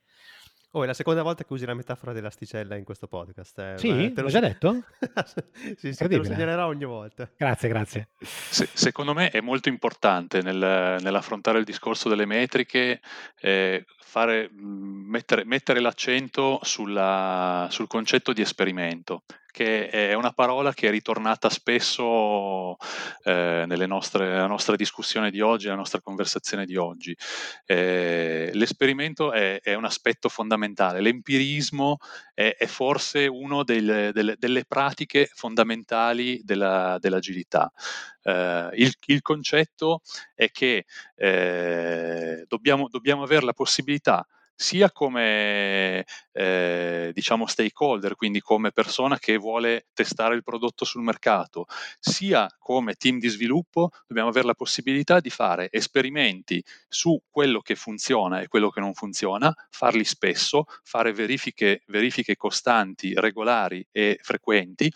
Speaker 1: Oh, è la seconda volta che usi la metafora dell'asticella in questo podcast. Eh.
Speaker 2: Sì, te l'ho già detto?
Speaker 1: sì, sì, te lo segnalerò ogni volta.
Speaker 2: Grazie, grazie.
Speaker 3: Se, secondo me è molto importante nel, nell'affrontare il discorso delle metriche eh, fare, mettere, mettere, l'accento sulla, sul concetto di esperimento che è una parola che è ritornata spesso eh, nostre, nella nostra discussione di oggi, nella nostra conversazione di oggi. Eh, l'esperimento è, è, un aspetto fondamentale, l'empirismo è, è forse una delle, delle, delle, pratiche fondamentali della, dell'agilità. Eh, il, il, concetto è che eh, dobbiamo, dobbiamo avere la possibilità sia come eh, diciamo stakeholder, quindi come persona che vuole testare il prodotto sul mercato, sia come team di sviluppo, dobbiamo avere la possibilità di fare esperimenti su quello che funziona e quello che non funziona, farli spesso, fare verifiche, verifiche costanti, regolari e frequenti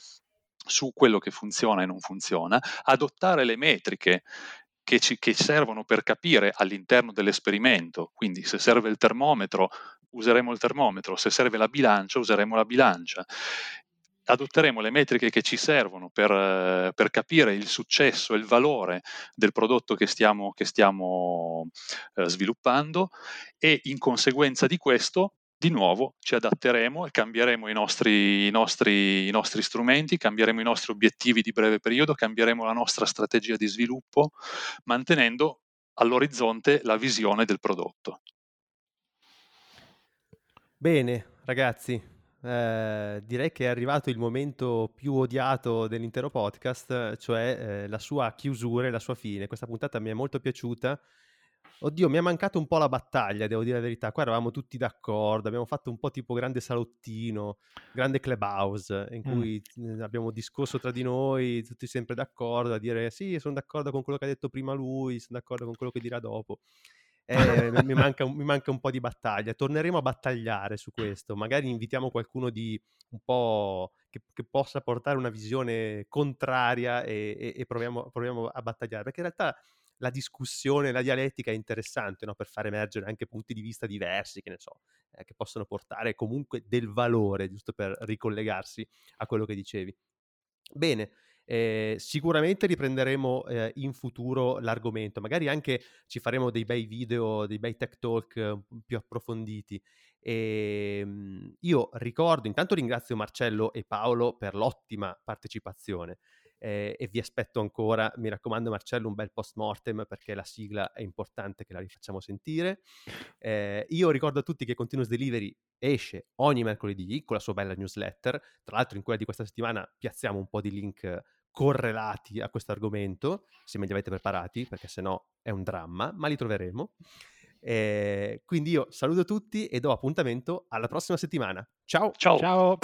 Speaker 3: su quello che funziona e non funziona, adottare le metriche che ci che servono per capire all'interno dell'esperimento. Quindi se serve il termometro, useremo il termometro, se serve la bilancia, useremo la bilancia. Adotteremo le metriche che ci servono per, per capire il successo e il valore del prodotto che stiamo, che stiamo eh, sviluppando e in conseguenza di questo di nuovo ci adatteremo e cambieremo i nostri, i, nostri, i nostri, strumenti, cambieremo i nostri obiettivi di breve periodo, cambieremo la nostra strategia di sviluppo, mantenendo all'orizzonte la visione del prodotto.
Speaker 1: Bene, ragazzi, eh, direi che è arrivato il momento più odiato dell'intero podcast, cioè eh, la sua chiusura e la sua fine. Questa puntata mi è molto piaciuta Oddio, mi è mancato un po' la battaglia, devo dire la verità. Qua eravamo tutti d'accordo, abbiamo fatto un po' tipo grande salottino, grande clubhouse, in mm. cui mm. abbiamo discorso tra di noi, tutti sempre d'accordo, a dire sì, sono d'accordo con quello che ha detto prima lui, sono d'accordo con quello che dirà dopo. Eh, mi, manca, mi, manca, un po' di battaglia. Torneremo a battagliare su questo. Magari invitiamo qualcuno di un po' che, che possa portare una visione contraria e, e, e proviamo, proviamo, a battagliare. Perché in realtà la discussione, la dialettica è interessante no? per far emergere anche punti di vista diversi, che ne so, eh, che possono portare comunque del valore, giusto per ricollegarsi a quello che dicevi. Bene, eh, sicuramente riprenderemo eh, in futuro l'argomento, magari anche ci faremo dei bei video, dei bei tech talk eh, più approfonditi. E, ehm, io ricordo, intanto ringrazio Marcello e Paolo per l'ottima partecipazione eh, e vi aspetto ancora, mi raccomando Marcello, un bel post mortem perché la sigla è importante che la rifacciamo sentire. Eh, io ricordo a tutti che Continuous Delivery esce ogni mercoledì con la sua bella newsletter, tra l'altro in quella di questa settimana piazziamo un po' di link correlati a questo argomento, se me li avete preparati, perché se no è un dramma, ma li troveremo. Eh, quindi io saluto tutti e do appuntamento alla prossima settimana. Ciao!
Speaker 3: Ciao! Ciao.